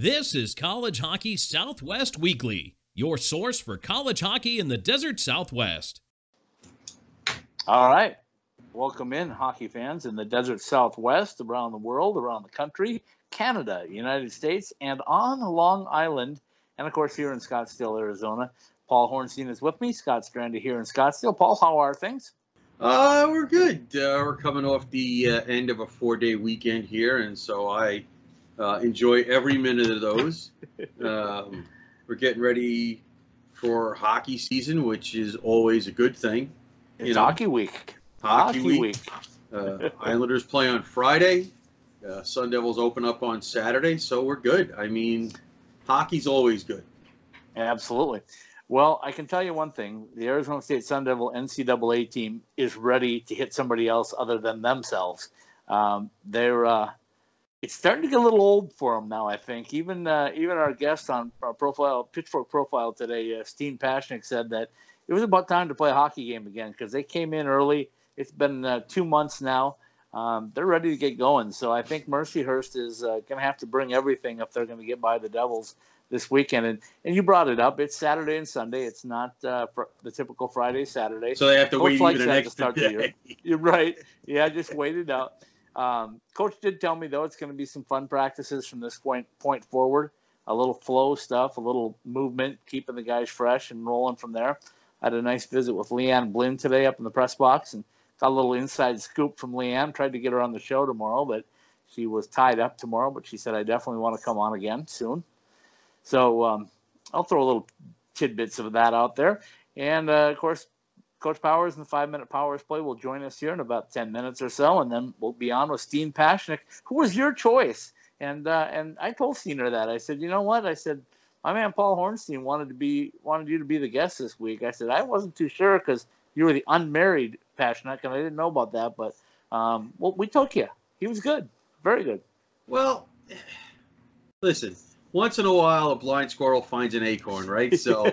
This is College Hockey Southwest Weekly, your source for college hockey in the desert Southwest. All right. Welcome in, hockey fans in the desert Southwest, around the world, around the country, Canada, United States, and on Long Island, and of course here in Scottsdale, Arizona. Paul Hornstein is with me. Scott Stranda here in Scottsdale. Paul, how are things? Uh, we're good. Uh, we're coming off the uh, end of a four-day weekend here, and so I uh, enjoy every minute of those. Um, we're getting ready for hockey season, which is always a good thing. It's know, hockey week. Hockey, hockey week. week. uh, Islanders play on Friday. Uh, Sun Devils open up on Saturday, so we're good. I mean, hockey's always good. Absolutely. Well, I can tell you one thing: the Arizona State Sun Devil NCAA team is ready to hit somebody else other than themselves. Um, they're uh, it's starting to get a little old for him now. I think even uh, even our guest on our profile Pitchfork profile today, uh, Steen Pasichnuk, said that it was about time to play a hockey game again because they came in early. It's been uh, two months now. Um, they're ready to get going. So I think Mercyhurst is uh, going to have to bring everything if they're going to get by the Devils this weekend. And and you brought it up. It's Saturday and Sunday. It's not uh, the typical Friday Saturday. So they have to Both wait even an extra day. You're right. Yeah, just wait it out. Um, Coach did tell me though it's going to be some fun practices from this point point forward. A little flow stuff, a little movement, keeping the guys fresh and rolling from there. I had a nice visit with Leanne Blinn today up in the press box and got a little inside scoop from Leanne. Tried to get her on the show tomorrow, but she was tied up tomorrow. But she said I definitely want to come on again soon. So um, I'll throw a little tidbits of that out there. And uh, of course, Coach Powers and the five minute Powers play will join us here in about 10 minutes or so, and then we'll be on with Steen Pasichnuk, who was your choice. And uh, and I told Steener that. I said, you know what? I said, my man Paul Hornstein wanted to be wanted you to be the guest this week. I said, I wasn't too sure because you were the unmarried Pasichnuk, and I didn't know about that. But um, well, we took you. He was good, very good. Well, listen. Once in a while, a blind squirrel finds an acorn, right? So,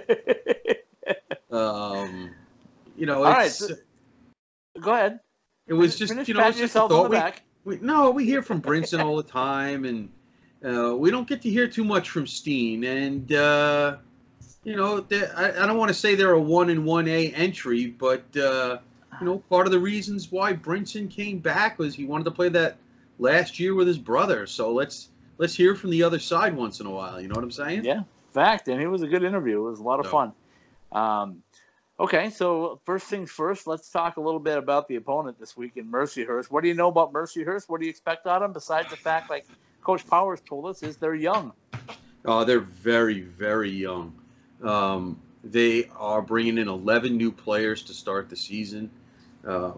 um, you know, All right, so, go ahead. It was just Finish you know, it's just a thought. We, we, no, we hear from Brinson all the time, and uh, we don't get to hear too much from Steen. And uh, you know, I, I, don't want to say they're a one in one A entry, but uh, you know, part of the reasons why Brinson came back was he wanted to play that last year with his brother. So let's let's hear from the other side once in a while. You know what I'm saying? Yeah, fact. And it was a good interview. It was a lot of so. fun. Um, Okay, so first things first, let's talk a little bit about the opponent this week in Mercyhurst. What do you know about Mercyhurst? What do you expect out of them besides the fact, like Coach Powers told us, is they're young? Oh, they're very, very young. Um, they are bringing in 11 new players to start the season. Uh,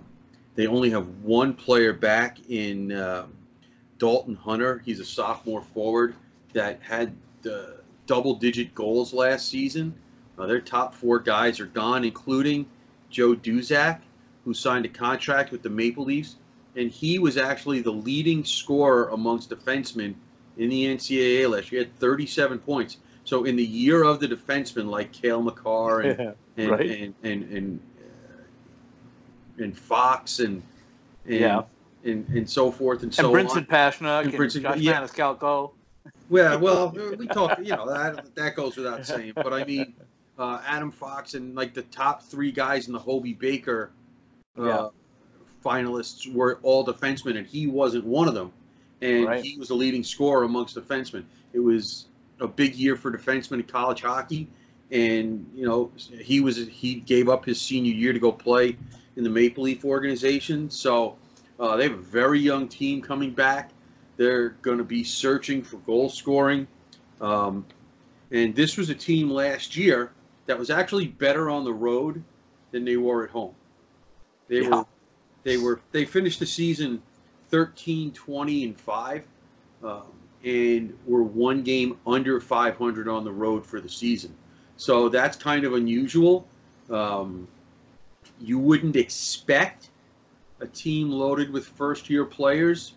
they only have one player back in uh, Dalton Hunter. He's a sophomore forward that had uh, double-digit goals last season uh, their top four guys are gone, including Joe Duszak, who signed a contract with the Maple Leafs, and he was actually the leading scorer amongst defensemen in the NCAA last year. He had 37 points. So in the year of the defensemen like Cale Makar and yeah, and, right. and, and and uh, and Fox and and, yeah. and and so forth and, and so Brinson on. Pasichnuk and, Brinson, Josh yeah. Maniscalco. Well, well, we talk. You know that that goes without saying. But I mean, uh, Adam Fox and like the top three guys in the Hobey Baker uh, yeah. finalists were all defensemen, and he wasn't one of them. And right. he was the leading scorer amongst defensemen. It was a big year for defensemen in college hockey, and you know he was he gave up his senior year to go play in the Maple Leaf organization. So uh, they have a very young team coming back. They're going to be searching for goal scoring. Um, and this was a team last year that was actually better on the road than they were at home. They yeah. were they were they finished the season 13 20 and 5 um, and were one game under 500 on the road for the season so that's kind of unusual um, you wouldn't expect a team loaded with first year players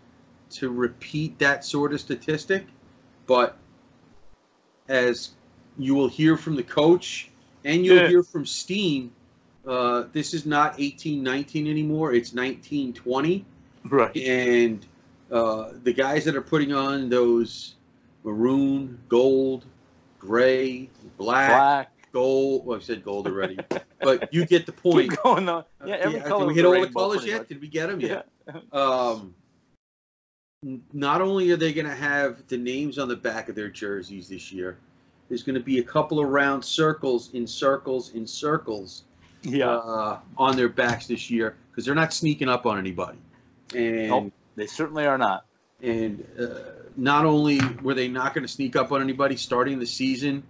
to repeat that sort of statistic but as you will hear from the coach and you'll yeah. hear from Steen. Uh, this is not 1819 anymore. It's 1920. Right. And uh, the guys that are putting on those maroon, gold, gray, black, Black. gold. Well, I said gold already, but you get the point. Keep going on. Yeah, every Uh, color. Did we hit all the colors yet? much. Did we get them yet? Yeah. Um, not only are they going to have the names on the back of their jerseys this year, there's going to be a couple of round circles in circles in circles Yeah. uh, on their backs this year because they're not sneaking up on anybody. And Nope. They certainly are not. and uh, not only were they not going to sneak up on anybody starting the season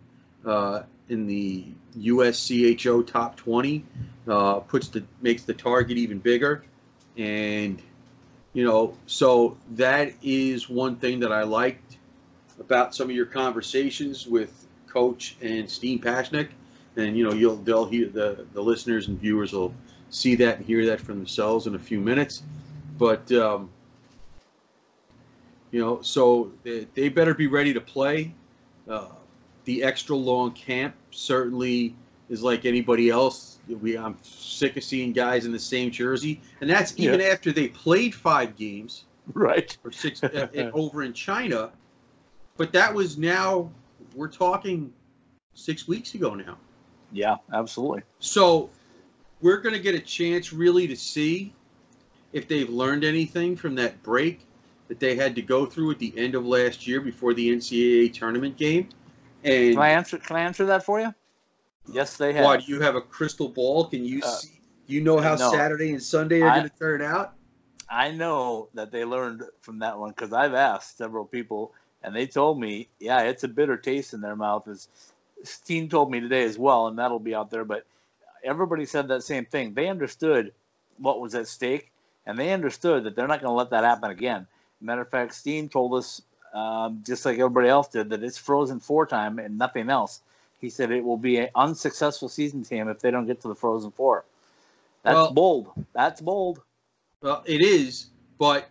uh, in the USCHO top 20, uh, puts the makes the target even bigger, and you know, so that is one thing that I liked about some of your conversations with Coach and Steen Pasichnuk, and you know, you'll they'll hear the the listeners and viewers will see that and hear that for themselves in a few minutes, but. Um, you know, so they, they better be ready to play. Uh, the extra long camp certainly is like anybody else. We I'm sick of seeing guys in the same jersey, and that's even after they played five games Right. or six uh, over in China. But that was now we're talking six weeks ago now. Yeah, absolutely. So we're going to get a chance really to see if they've learned anything from that break that they had to go through at the end of last year before the NCAA tournament game. And Can I answer? Can I answer that for you? Yes, they have. why do you have a crystal ball? Can you Uh, see? You know how no. Saturday and Sunday are going to turn out. I know that they learned from that one because I've asked several people, and they told me, yeah, it's a bitter taste in their mouth. As Steen told me today as well, and that'll be out there. But everybody said that same thing. They understood what was at stake, and they understood that they're not going to let that happen again. Matter of fact, Steen told us, um, just like everybody else did, that it's Frozen Four time and nothing else. He said it will be an unsuccessful season team if they don't get to the Frozen Four. That's Well- bold. That's bold. Well, it is, but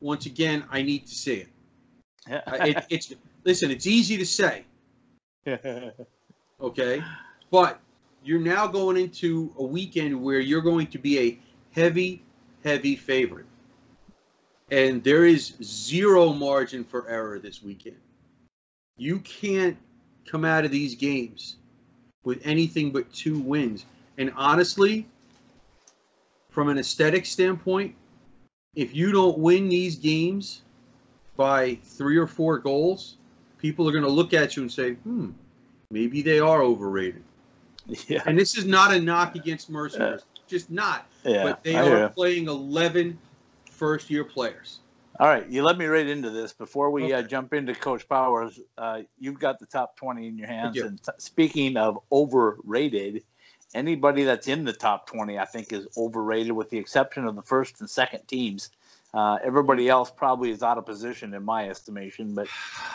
once again, I need to see it. Uh, it it's listen. It's easy to say, okay, but you're now going into a weekend where you're going to be a heavy, heavy favorite, and there is zero margin for error this weekend. You can't come out of these games with anything but two wins, and honestly, from an aesthetic standpoint, if you don't win these games by three or four goals, people are going to look at you and say, hmm, maybe they are overrated. yeah. And this is not a knock against Mercer, just not. Yeah, but they I are playing 11 first year players. All right, you let me right into this before we uh, jump into Coach Powers. Uh, you've got the top twenty in your hands, and t- speaking of overrated, anybody that's in the top twenty, I think, is overrated, with the exception of the first and second teams. Uh, everybody else probably is out of position in my estimation, but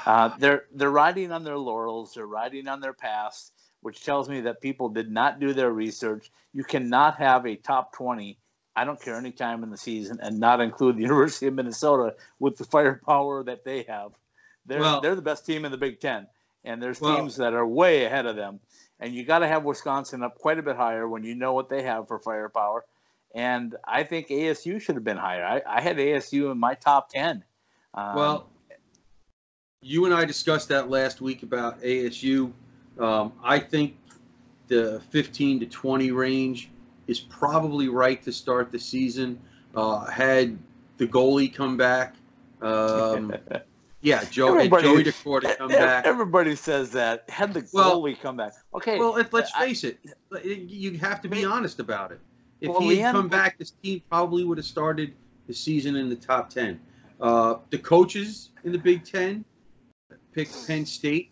uh, they're they're riding on their laurels, they're riding on their past, which tells me that people did not do their research. You cannot have a top twenty I don't care any time in the season and not include the University of Minnesota with the firepower that they have. They're Well- they're the best team in the Big Ten, and there's Well- teams that are way ahead of them. And you got to have Wisconsin up quite a bit higher when you know what they have for firepower. And I think ASU should have been higher. I, I had ASU in my top ten. Um, Well, you and I discussed that last week about ASU. Um, I think the 15 to 20 range is probably right to start the season. Uh, had the goalie come back, um, yeah, Joe, had Everybody- Joey Daccord come back. everybody says that. Had the Well- goalie come back. Okay. Well, let- let's I- face it. You have to be Well- honest about it. If Well, he had come back, this team probably would have started the season in the top ten. Uh, the coaches in the Big Ten picked Penn State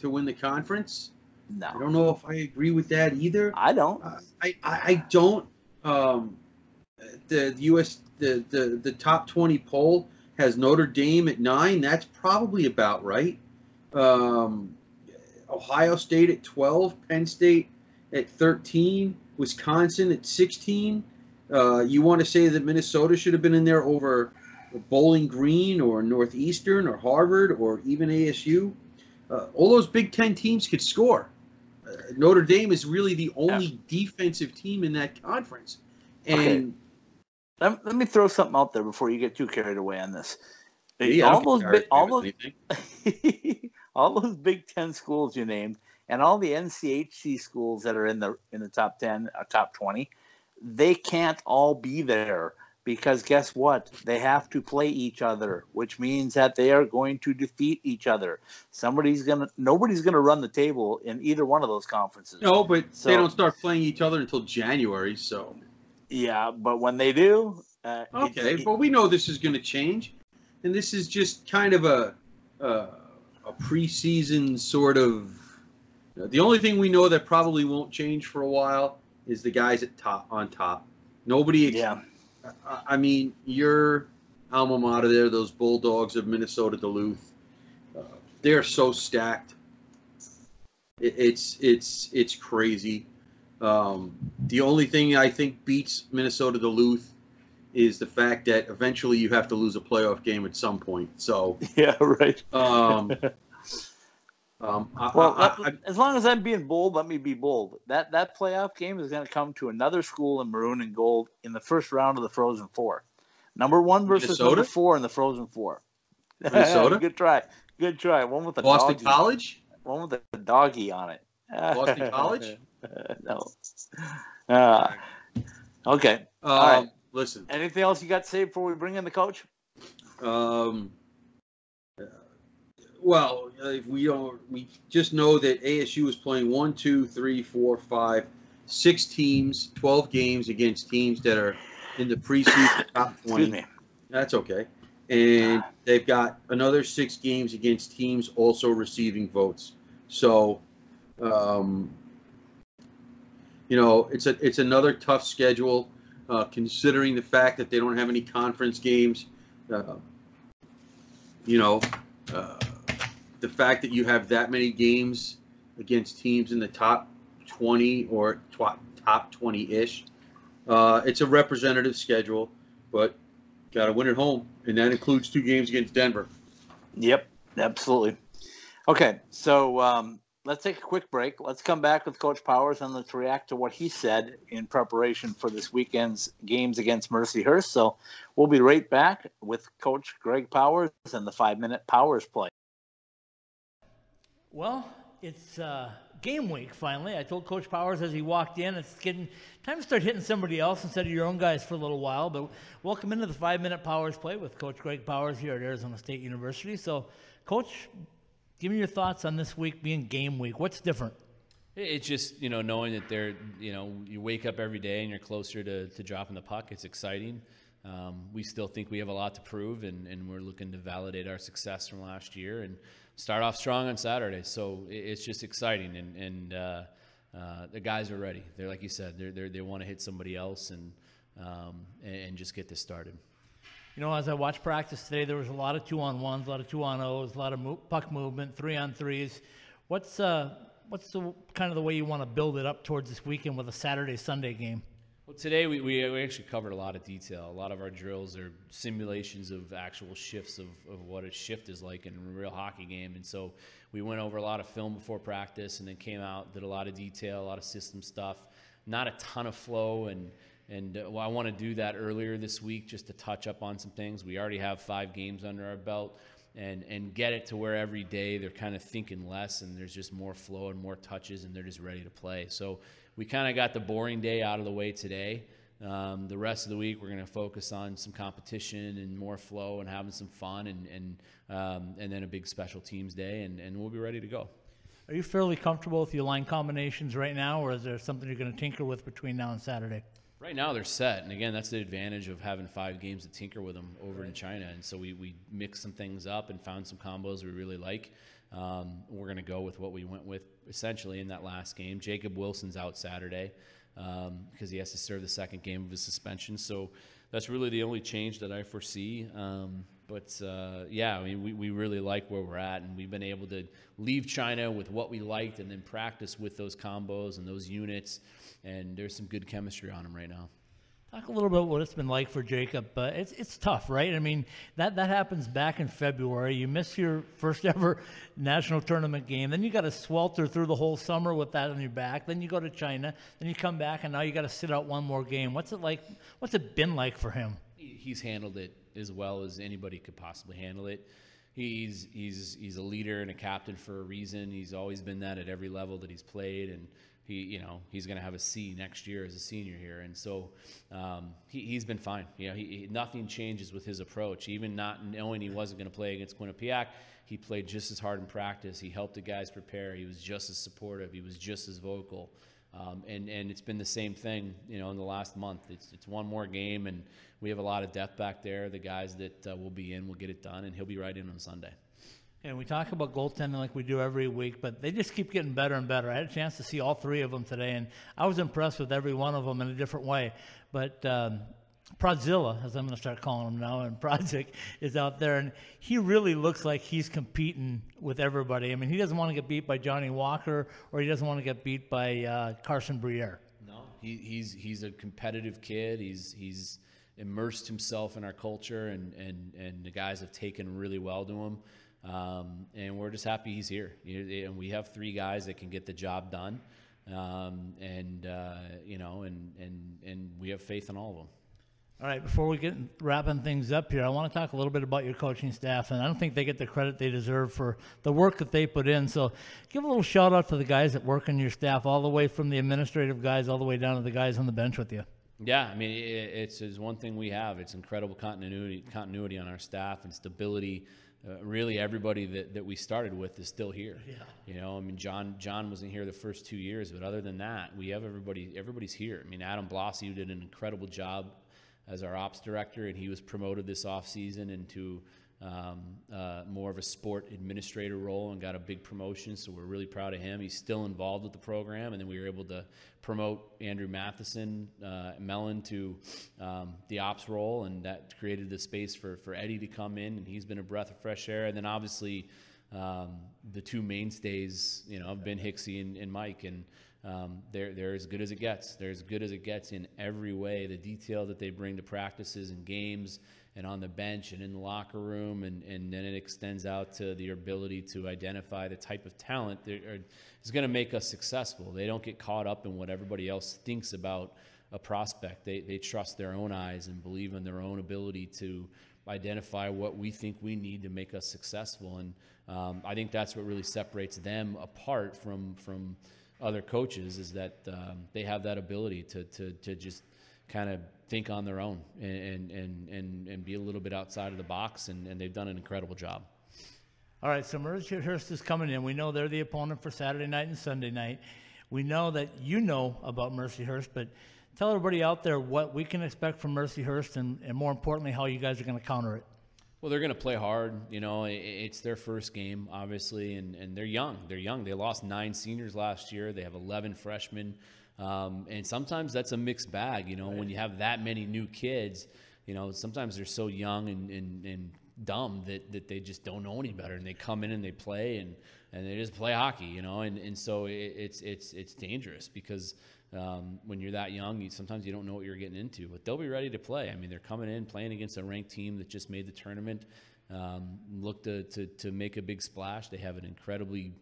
to win the conference. No. I don't know if I agree with that either. I don't. Uh, I, I, I don't. Um, the U.S. The, the the top twenty poll has Notre Dame at nine. That's probably about right. Um, Ohio State at twelve. Penn State at thirteen. Wisconsin at sixteen. Uh, you want to say that Minnesota should have been in there over Bowling Green or Northeastern or Harvard or even ASU? Uh, all those Big Ten teams could score. Uh, Notre Dame is really the only defensive team in that conference. And Okay. Let, let me throw something out there before you get too carried away on this. I all those big, all those all those Big Ten schools you named, and all the NCHC schools that are in the in the top ten or top twenty, they can't all be there because guess what? They have to play each other, which means that they are going to defeat each other. Somebody's gonna, nobody's gonna run the table in either one of those conferences. No, but So- they don't start playing each other until January. So Yeah, but when they do, uh, it- okay, it- but we know this is going to change, and this is just kind of a a, a preseason sort of. The only thing we know that probably won't change for a while is the guys at top on top. Nobody. ex- yeah, I- I mean, your alma mater there, those Bulldogs of Minnesota Duluth, uh, they're so stacked. It, it's it's it's crazy. Um, the only thing I think beats Minnesota Duluth is the fact that eventually you have to lose a playoff game at some point. So, yeah, right. um, um, I, Well, I, I, as long as I'm being bold, let me be bold. That that playoff game is going to come to another school in maroon and gold in the first round of the Frozen Four. Number one versus Minnesota? number four in the Frozen Four. Minnesota? Good try. Good try. One with a Boston doggy. College, One with a doggy on it. Boston College. no. Uh, okay. Um, right. Listen, Anything else you got to say before we bring in the coach? Um, well, uh, if we don't, we just know that ASU is playing one, two, three, four, five, six teams, twelve games against teams that are in the preseason top Excuse twenty. me. That's okay, and they've got another six games against teams also receiving votes. So, um, you know, it's a it's another tough schedule, uh, considering the fact that they don't have any conference games. Uh, you know, uh, the fact that you have that many games against teams in the top 20 or top 20 ish. Uh, it's a representative schedule, but got to win at home, and that includes two games against Denver. Yep, absolutely. Okay, so um, let's take a quick break. Let's come back with Coach Powers and let's react to what he said in preparation for this weekend's games against Mercyhurst. So we'll be right back with Coach Greg Powers and the five minute Powers play. Well, it's uh, game week finally. I told Coach Powers as he walked in, it's getting time to start hitting somebody else instead of your own guys for a little while. But welcome into the five minute Powers play with Coach Greg Powers here at Arizona State University. So, Coach, give me your thoughts on this week being game week. What's different? It's just you know knowing that they're you know you wake up every day and you're closer to, to dropping the puck. It's exciting. Um, we still think we have a lot to prove, and, and we're looking to validate our success from last year and start off strong on Saturday. So it's just exciting, and and uh, uh, the guys are ready. They're like you said, they're, they're, they want to hit somebody else and, um, and just get this started. You know, as I watched practice today, there was a lot of two on ones, a lot of two on O's, a lot of mo- puck movement, three on threes. What's uh, what's the kind of the way you want to build it up towards this weekend with a Saturday Sunday game? Well, today we, we, we actually covered a lot of detail. A lot of our drills are simulations of actual shifts of, of what a shift is like in a real hockey game. And so we went over a lot of film before practice and then came out, did a lot of detail, a lot of system stuff, not a ton of flow. And, and uh, well, I want to do that earlier this week just to touch up on some things. We already have five games under our belt. And, and get it to where every day they're kind of thinking less and there's just more flow and more touches and they're just ready to play. So we kind of got the boring day out of the way today. Um, the rest of the week, we're going to focus on some competition and more flow and having some fun, and and um, and then a big special teams day, and, and we'll be ready to go. Are you fairly comfortable with your line combinations right now, or is there something you're going to tinker with between now and Saturday? Right now, they're set, and again, that's the advantage of having five games to tinker with them over in China. And so we we mixed some things up and found some combos we really like. Um, we're going to go with what we went with essentially in that last game. Jacob Wilson's out Saturday because he has to serve the second game of his suspension. So that's really the only change that I foresee. Um, but uh, yeah, I mean, we, we really like where we're at, and we've been able to leave China with what we liked and then practice with those combos and those units. And there's some good chemistry on them right now. Talk a little bit what it's been like for Jacob. Uh, it's it's tough, right? I mean, that that happens back in February. You miss your first ever national tournament game, then you got to swelter through the whole summer with that on your back. Then you go to China, then you come back, and now you got to sit out one more game. What's it like? What's it been like for him? He's handled it as well as anybody could possibly handle it. He's he's he's a leader and a captain for a reason. He's always been that at every level that he's played, and he you know he's going to have a C next year as a senior here, and so um, he, he's been fine. You know, he, he, nothing changes with his approach. Even not knowing he wasn't going to play against Quinnipiac, he played just as hard in practice. He helped the guys prepare. He was just as supportive. He was just as vocal. Um, and and it's been the same thing, you know, in the last month. It's it's one more game, and we have a lot of depth back there. The guys that uh, will be in will get it done, and he'll be right in on Sunday. And we talk about goaltending like we do every week, but they just keep getting better and better. I had a chance to see all three of them today, and I was impressed with every one of them in a different way. But um, Prodzilla, as I'm going to start calling him now, and Project is out there, and he really looks like he's competing with everybody. I mean, he doesn't want to get beat by Johnny Walker, or he doesn't want to get beat by uh, Carson Briere. No, he, he's he's a competitive kid. He's he's immersed himself in our culture, and and and the guys have taken really well to him. Um, and we're just happy he's here. And we have three guys that can get the job done. Um, and uh, you know, and and and we have faith in all of them. All right, before we get wrapping things up here, I want to talk a little bit about your coaching staff, and I don't think they get the credit they deserve for the work that they put in. So, give a little shout out to the guys that work on your staff, all the way from the administrative guys all the way down to the guys on the bench with you. Yeah, I mean, it's, it's one thing we have. It's incredible continuity continuity on our staff and stability. Uh, really, everybody that, that we started with is still here. Yeah. You know, I mean, John John wasn't here the first two years, but other than that, we have everybody. Everybody's here. I mean, Adam Blasi who did an incredible job as our ops director, and he was promoted this off season into um, uh, more of a sport administrator role and got a big promotion. So we're really proud of him. He's still involved with the program, and then we were able to promote Andrew Matheson uh, Mellon to um, the ops role, and that created the space for for Eddie to come in, and he's been a breath of fresh air. And then obviously. Um, the two mainstays, you know, have been Hicksy and, and Mike, and um, they're, they're as good as it gets. They're as good as it gets in every way. The detail that they bring to practices and games and on the bench and in the locker room, and, and then it extends out to the ability to identify the type of talent that are, is going to make us successful. They don't get caught up in what everybody else thinks about a prospect. They, they trust their own eyes and believe in their own ability to identify what we think we need to make us successful. And um, I think that's what really separates them apart from from other coaches is that um, they have that ability to, to, to just kind of think on their own and, and, and, and be a little bit outside of the box, and, and they've done an incredible job. All right, so Mercyhurst is coming in. We know they're the opponent for Saturday night and Sunday night. We know that you know about Mercyhurst, but tell everybody out there what we can expect from Mercyhurst and, and more importantly, how you guys are going to counter it. Well, they're going to play hard. You know, it's their first game, obviously, and, and they're young. They're young. They lost nine seniors last year. They have 11 freshmen. Um, and sometimes that's a mixed bag. You know, right. when you have that many new kids, you know, sometimes they're so young and, and, and dumb that, that they just don't know any better. And they come in and they play and, and they just play hockey, you know. And, and so it, it's, it's, it's dangerous because – um, when you're that young, you, sometimes you don't know what you're getting into, but they'll be ready to play. I mean, they're coming in playing against a ranked team that just made the tournament, um, look to, to, to make a big splash. They have an incredibly,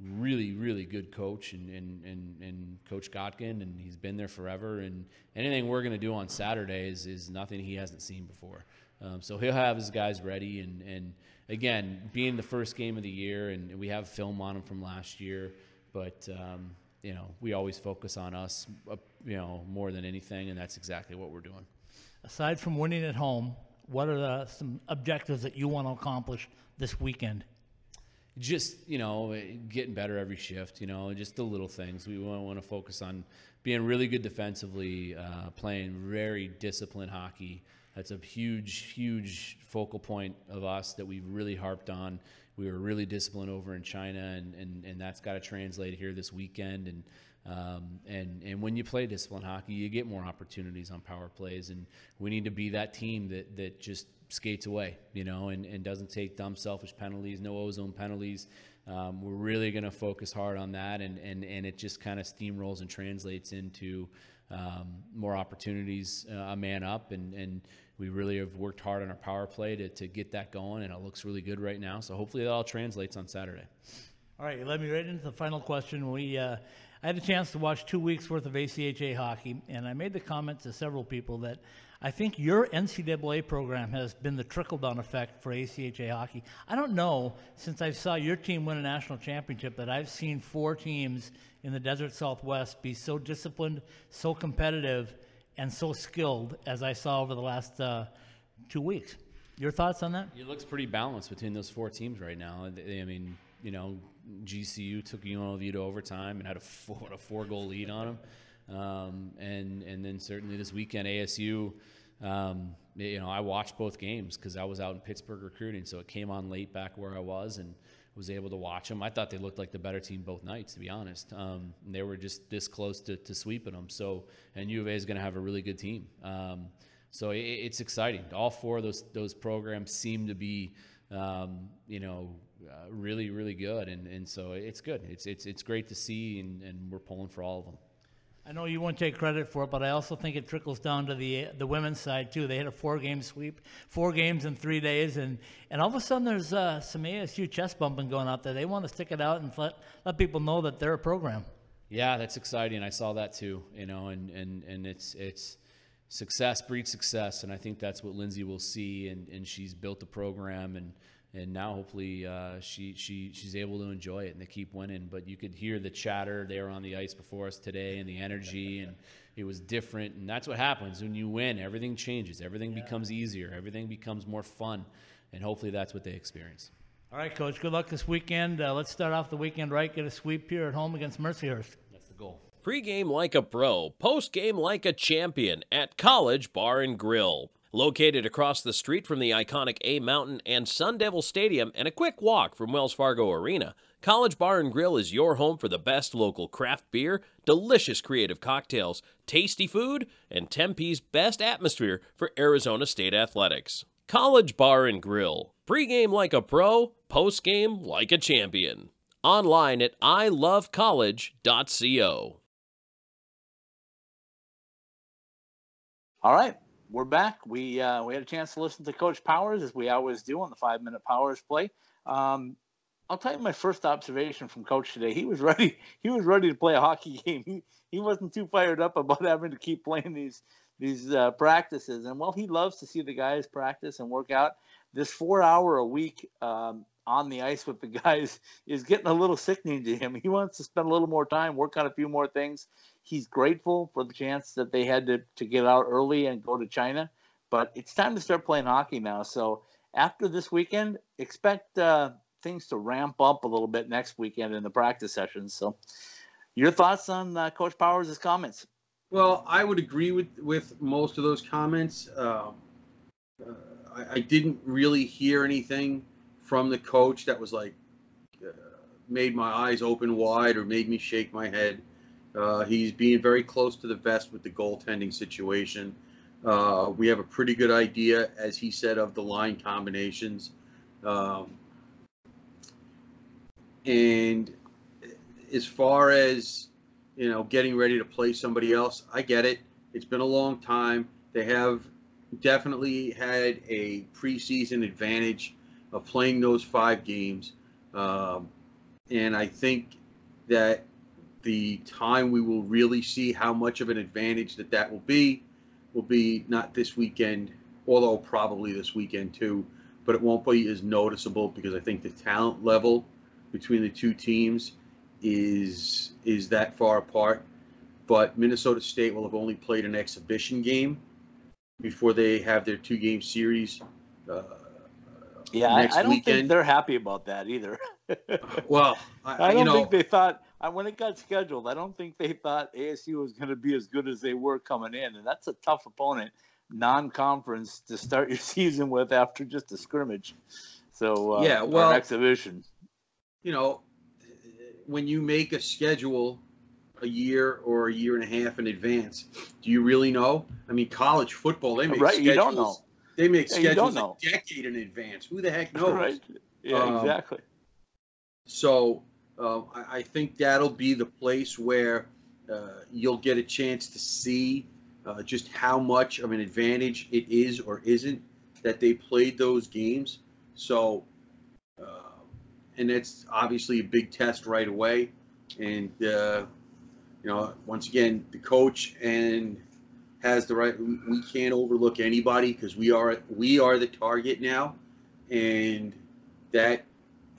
really, really good coach and, and, and, and Coach Gotkin, and he's been there forever. And anything we're going to do on Saturday is, is nothing he hasn't seen before. Um, so he'll have his guys ready. And, and again, being the first game of the year, and we have film on him from last year, but um, you know, we always focus on us, uh, you know, more than anything, and that's exactly what we're doing. Aside from winning at home, what are the, some objectives that you want to accomplish this weekend? Just you know, getting better every shift. You know, just the little things. We want to focus on being really good defensively, uh, playing very disciplined hockey. That's a huge, huge focal point of us that we've really harped on we were really disciplined over in China, and, and, and that's got to translate here this weekend. And um, and and when you play disciplined hockey, you get more opportunities on power plays, and we need to be that team that that just skates away, you know, and, and doesn't take dumb, selfish penalties, no ozone penalties. Um, we're really going to focus hard on that, and and and it just kind of steamrolls and translates into um, more opportunities, uh, a man up, and and we really have worked hard on our power play to, to get that going, and it looks really good right now. So hopefully that all translates on Saturday. All right, let me right into the final question. We, uh, I had a chance to watch two weeks worth of ACHA hockey, and I made the comment to several people that I think your NCAA program has been the trickle down effect for ACHA hockey. I don't know, since I saw your team win a national championship, that I've seen four teams in the Desert Southwest be so disciplined, so competitive, and so skilled as I saw over the last uh, two weeks. Your thoughts on that? It looks pretty balanced between those four teams right now. I mean, you know, GCU took UNLV to overtime and had a four, a four goal lead on them, um, and and then certainly this weekend ASU. Um, you know, I watched both games because I was out in Pittsburgh recruiting, so it came on late back where I was and was able to watch them. I thought they looked like the better team both nights, to be honest. Um, they were just this close to, to sweeping them. So, and U of A is going to have a really good team. Um, so it, it's exciting. All four of those those programs seem to be, um, you know, uh, really really good, and, and so it's good. It's it's it's great to see, and, and we're pulling for all of them. I know you won't take credit for it, but I also think it trickles down to the the women's side too. They had a four game sweep, four games in three days, and, and all of a sudden there's uh, some ASU chest bumping going out there. They want to stick it out and let let people know that they're a program. Yeah, that's exciting. I saw that too. You know, and and and it's it's success breeds success, and I think that's what Lindsay will see. And and she's built the program and and now hopefully uh, she she she's able to enjoy it and they keep winning. But you could hear the chatter there on the ice before us today and the energy and it was different. And that's what happens when you win. Everything changes. Everything yeah. becomes easier. Everything becomes more fun, and hopefully that's what they experience. All right, coach. Good luck this weekend. Uh, let's start off the weekend right. Get a sweep here at home against Mercyhurst. That's the goal. Pre-game like a pro, post-game like a champion at College Bar and Grill. Located across the street from the iconic A Mountain and Sun Devil Stadium and a quick walk from Wells Fargo Arena, College Bar and Grill is your home for the best local craft beer, delicious creative cocktails, tasty food, and Tempe's best atmosphere for Arizona State athletics. College Bar and Grill. Pre-game like a pro, post-game like a champion. Online at ilovecollege.co. All right we're back. We uh, we had a chance to listen to Coach Powers as we always do on the five minute Powers play. Um, I'll tell you my first observation from Coach today. He was ready. He was ready to play a hockey game. He he wasn't too fired up about having to keep playing these these uh, practices. And while he loves to see the guys practice and work out, this four hour a week um, on the ice with the guys is getting a little sickening to him. He wants to spend a little more time, work on a few more things he's grateful for the chance that they had to, to get out early and go to China. But it's time to start playing hockey now. So after this weekend, expect uh, things to ramp up a little bit next weekend in the practice sessions. So, your thoughts on uh, Coach Powers' comments? Well, I would agree with with most of those comments. Uh, uh, I, I, didn't really hear anything from the coach that was like uh, made my eyes open wide or made me shake my head. Uh, he's being very close to the vest with the goaltending situation. Uh, we have a pretty good idea, as he said, of the line combinations. Um, and as far as you know, getting ready to play somebody else, I get it. It's been a long time. They have definitely had a preseason advantage of playing those five games, um, and I think that the time we will really see how much of an advantage that that will be will be not this weekend, although probably this weekend too, but it won't be as noticeable because I think the talent level between the two teams is is that far apart. But Minnesota State will have only played an exhibition game before they have their two game series. Uh, yeah, I, I, don't weekend. think they're happy about that either. well, I, I don't know, think they thought when it got scheduled, I don't think they thought ASU was going to be as good as they were coming in, and that's a tough opponent, non-conference, to start your season with after just a scrimmage. So uh, yeah, well, exhibition. You know, when you make a schedule a year or a year and a half in advance, do you really know? I mean, college football they make right, schedules. You don't know. They make yeah, schedules a decade in advance. Who the heck knows? Right. Yeah, um, exactly. So uh, I, think that'll be the place where uh, you'll get a chance to see uh, just how much of an advantage it is or isn't that they played those games. So, uh, and it's obviously a big test right away. And uh, you know, once again, the coach and has the right. We can't overlook anybody because we are we are the target now, and that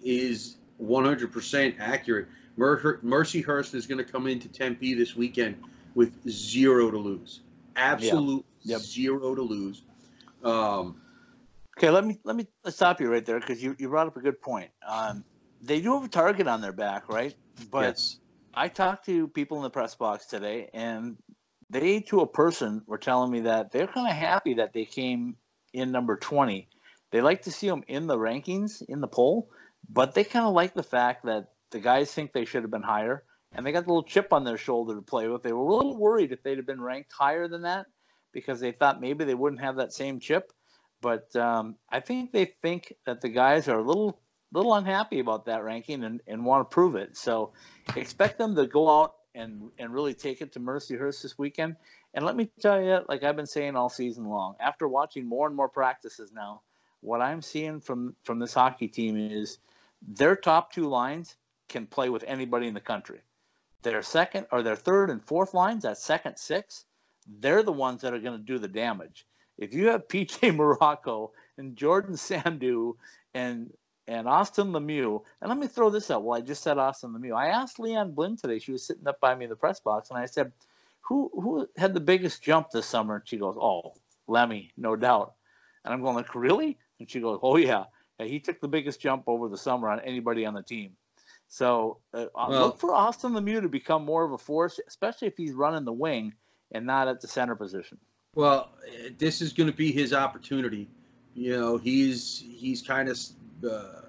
is 100% accurate. Mer- Mercyhurst is going to come into Tempe this weekend with zero to lose, absolute Yep. zero to lose. Um, Okay, let me let me let's stop you right there because you, you brought up a good point. Um, they do have a target on their back, right? But yes. I talked to people in the press box today, and they, to a person, were telling me that they're kind of happy that they came in number 20. They like to see them in the rankings, in the poll, but they kind of like the fact that the guys think they should have been higher, and they got a little chip on their shoulder to play with. They were a little worried if they'd have been ranked higher than that because they thought maybe they wouldn't have that same chip. But um, I think they think that the guys are a little little unhappy about that ranking and, and want to prove it. So expect them to go out and, and really take it to Mercyhurst this weekend. And let me tell you, like I've been saying all season long, after watching more and more practices now, what I'm seeing from, from this hockey team is their top two lines can play with anybody in the country. Their second or their third and fourth lines, that second six, they're the ones that are going to do the damage. If you have PJ Morocco and Jordan Sandhu and and Austin Lemieux. And let me throw this out. Well, I just said Austin Lemieux. I asked Leanne Blinn today. She was sitting up by me in the press box, and I said, "Who who had the biggest jump this summer?" And she goes, "Oh, Lemmy, no doubt." And I'm going like, "Really?" And she goes, "Oh yeah, yeah he took the biggest jump over the summer on anybody on the team." So uh, Well- look for Austin Lemieux to become more of a force, especially if he's running the wing and not at the center position. Well, this is going to be his opportunity. You know, he's he's kind of, uh,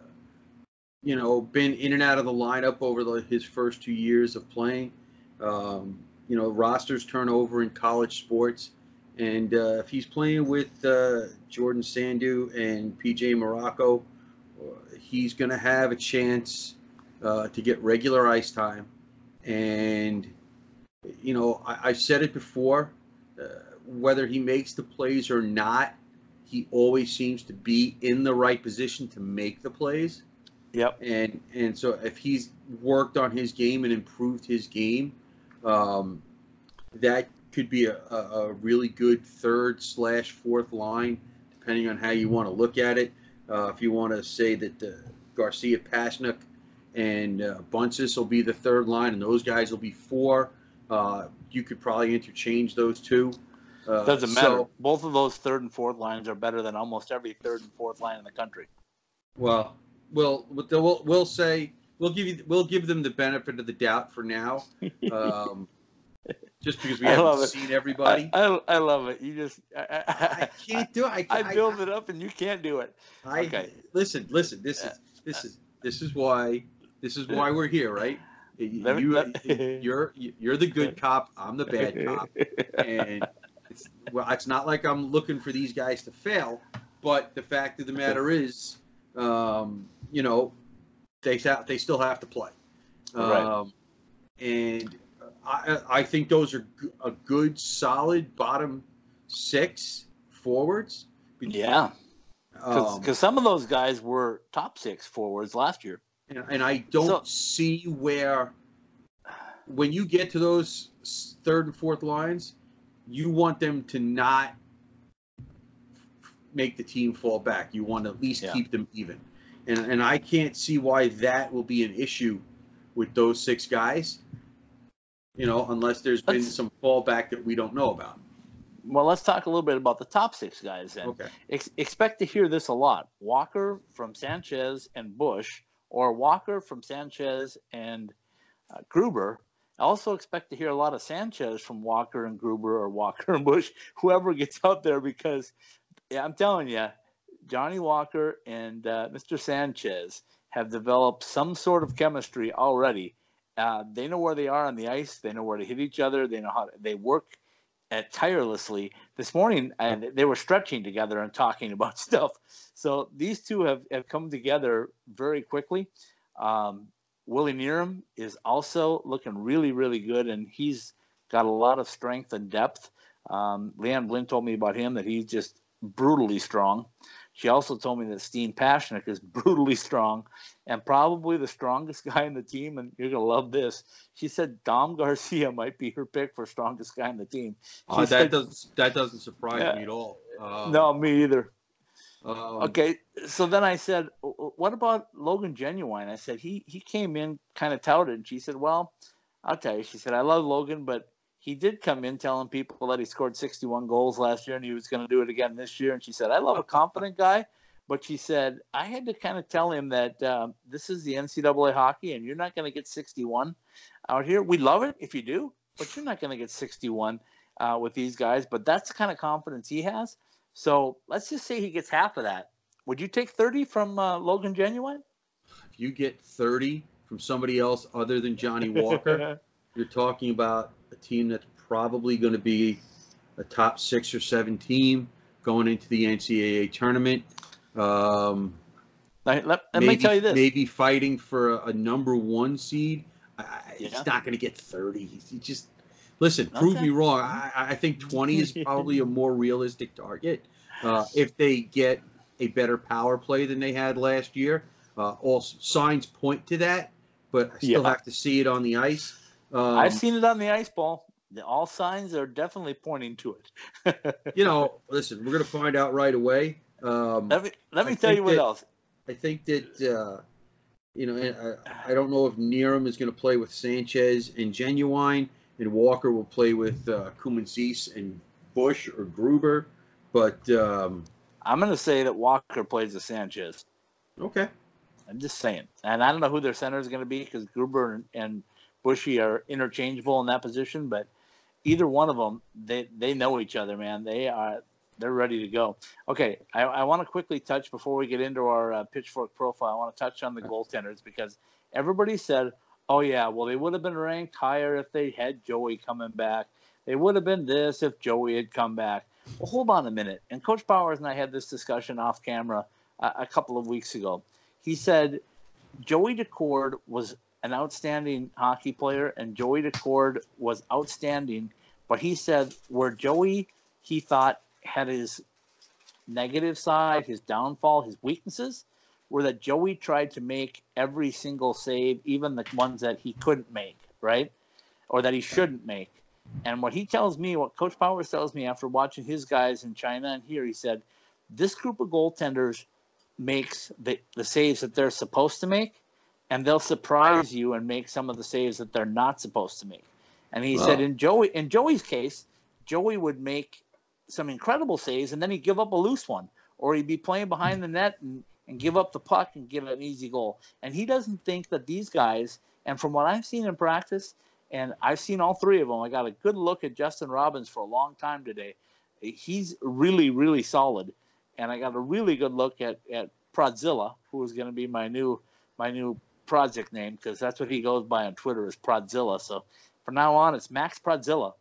you know, been in and out of the lineup over the, his first two years of playing. Um, you know, rosters turn over in college sports, and uh, if he's playing with uh, Jordan Sandhu and PJ Morocco, uh, he's going to have a chance uh, to get regular ice time. And you know, I, I've said it before. Uh, whether he makes the plays or not, he always seems to be in the right position to make the plays. Yep. And and so if he's worked on his game and improved his game, um, that could be a, a, really good third slash fourth line, depending on how you want to look at it. Uh, if you want to say that uh, Garcia, Pasichnuk, and uh, Buncis will be the third line, and those guys will be four, uh, you could probably interchange those two. Uh, Doesn't matter. so- Both of those third and fourth lines are better than almost every third and fourth line in the country. Well, we'll we'll we'll say we'll give you we'll give them the benefit of the doubt for now, um, just because we I haven't seen everybody. I, I, I love it. You just I, I I, can't do it. I, I I, build it up and you can't do it. I, okay. Listen, listen. This is this is this is why this is why we're here, right? You, Let me- you let- you're you're the good cop. I'm the bad cop, and it's well, it's not like I'm looking for these guys to fail, but the fact of the matter is, um, you know, they have, they still have to play, Right. um, and I I think those are a good solid bottom six forwards. Yeah, Um, because some of those guys were top six forwards last year. and, and I don't So- see where when you get to those third and fourth lines, you want them to not make the team fall back. You want to at least Yeah. keep them even, and and I can't see why that will be an issue with those six guys. You know, unless there's been Let's- some fallback that we don't know about. Well, let's talk a little bit about the top six guys then. Okay. Ex- expect to hear this a lot. Walker from Sanchez and Busch, or Walker from Sanchez and uh, Gruber. I also expect to hear a lot of Sanchez from Walker and Gruber, or Walker and Busch, whoever gets out there, because yeah, I'm telling you, Johnny Walker and uh, Mr. Sanchez have developed some sort of chemistry already. Uh, they know where they are on the ice. They know where to hit each other. They know how to, they work at tirelessly. This morning, and they were stretching together and talking about stuff. So these two have, have come together very quickly. Um, Willie Needham is also looking really, really good, and he's got a lot of strength and depth. Um, Leanne Blinn told me about him that he's just brutally strong. She also told me that Steen Pasichnuk is brutally strong and probably the strongest guy in the team. And you're gonna love this. She said Dom Garcia might be her pick for strongest guy in the team. Uh, that said- doesn't that doesn't surprise Yeah. me at all. Uh, no, me either. um, Okay, so then I said, "W- w- "What about Logan Genuine?" I said he he came in kind of touted, and she said, "Well, I'll tell you." She said, "I love Logan, but he did come in telling people that he scored 61 goals last year and he was going to do it again this year." And she said, "I love a confident guy." But she said, I had to kind of tell him that um, this is the NCAA hockey and you're not going to get 61 out here. We love it if you do, but you're not going to get 61 uh, with these guys. But that's the kind of confidence he has. So let's just say he gets half of that. Would you take 30 from uh, Logan Genuine? if you get 30 from somebody else other than Johnny Walker, you're talking about team that's probably going to be a top six or seven team going into the NCAA tournament. Um, let, let, let maybe, me tell you this. Maybe fighting for a, a number one seed. I, Yeah. He's not going to get 30. He's, he just listen. Prove me wrong. I, I think 20 is probably a more realistic target. Uh, if they get a better power play than they had last year, uh, all signs point to that. But I still Yeah. have to see it on the ice. Um, I've seen it on the ice ball. All signs are definitely pointing to it. you know, listen, we're going to find out right away. Um, let me let me I tell you what that- else. I think that uh, you know, and I, I don't know if Niram is going to play with Sanchez and Genuine, and Walker will play with uh, Koumontzis and Busch or Gruber. But um, I'm going to say that Walker plays the Sanchez. okay, I'm just saying. And I don't know who their center is going to be because Gruber and, and Bushy are interchangeable in that position, but either one of them, they, they know each other, man. They are they're ready to go. Okay, I, I want to quickly touch before we get into our uh, pitchfork profile. I want to touch on the goaltenders because everybody said, "Oh yeah, well they would have been ranked higher if they had Joey coming back. They would have been this if Joey had come back." Well, hold on a minute. And Coach Powers and I had this discussion off camera a, a couple of weeks ago. He said Joey Daccord was an outstanding hockey player, and Joey Daccord was outstanding. But he said where Joey, he thought, had his negative side, his downfall, his weaknesses, were that Joey tried to make every single save, even the ones that he couldn't make, right? Or that he shouldn't make. And what he tells me, what Coach Powers tells me after watching his guys in China and here, he said, this group of goaltenders makes the, the saves that they're supposed to make, and they'll surprise you and make some of the saves that they're not supposed to make. And he said in Joey in Joey's case, Joey would make some incredible saves and then he'd give up a loose one. Or he'd be playing behind the net and, and give up the puck and give an easy goal. And he doesn't think that these guys, and from what I've seen in practice, and I've seen all three of them, I got a good look at Justin Robbins for a long time today. He's really, really solid and I got a really good look at at Prodzilla, who is going to be my new my new project name because that's what he goes by on Twitter is Prodzilla. So from now on, it's Max Prodzilla.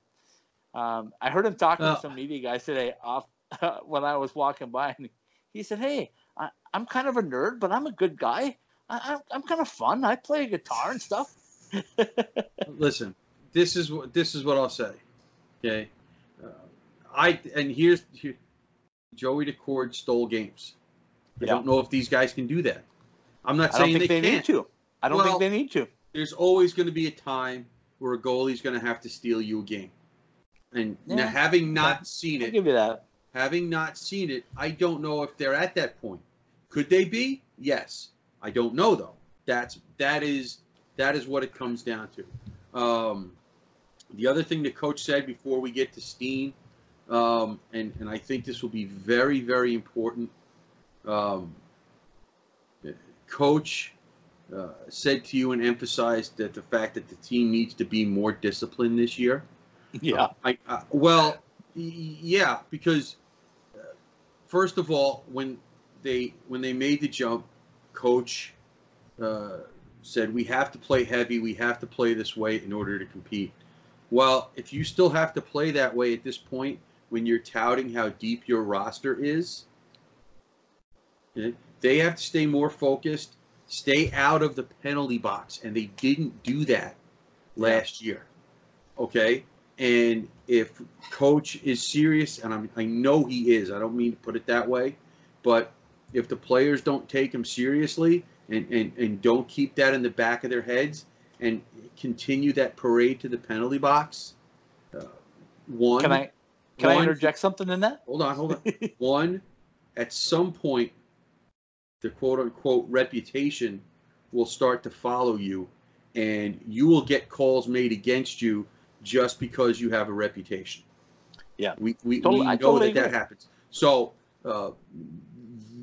Um, I heard him talking Oh. to some media guys today off when I was walking by, and he said, "Hey, I, I'm kind of a nerd, but I'm a good guy. I, I'm, I'm kind of fun. I play guitar and stuff." listen, this is what this is what I'll say. Okay, uh, I and here's here, Joey Daccord stole games. I Yeah. don't know if these guys can do that. I'm not I saying they, they, need can't. I don't Well, think they need to. there's always going to be a time where a goalie's going to have to steal you a game. And now, having not seen I'll it, give you that. having not seen it, I don't know if they're at that point. Could they be? Yes. I don't know though. That's that is that is what it comes down to. Um, the other thing the coach said before we get to Steen, um, and and I think this will be very very important. Um, coach uh, said to you and emphasized that the fact that the team needs to be more disciplined this year. Yeah. I, uh, well, yeah, because uh, first of all, when they when they made the jump, coach uh, said we have to play heavy, we have to play this way in order to compete. Well, if you still have to play that way at this point, when you're touting how deep your roster is, eh, they have to stay more focused, stay out of the penalty box, and they didn't do that last year. Okay, and if coach is serious, and I'm, I know he is, I don't mean to put it that way, but if the players don't take him seriously and, and, and don't keep that in the back of their heads and continue that parade to the penalty box, uh, one. Can I can I interject something in that? Hold on, hold on. one, at some point, the quote unquote reputation will start to follow you, and you will get calls made against you just because you have a reputation. Yeah. we we, Totally- we know totally that that happens. So, uh,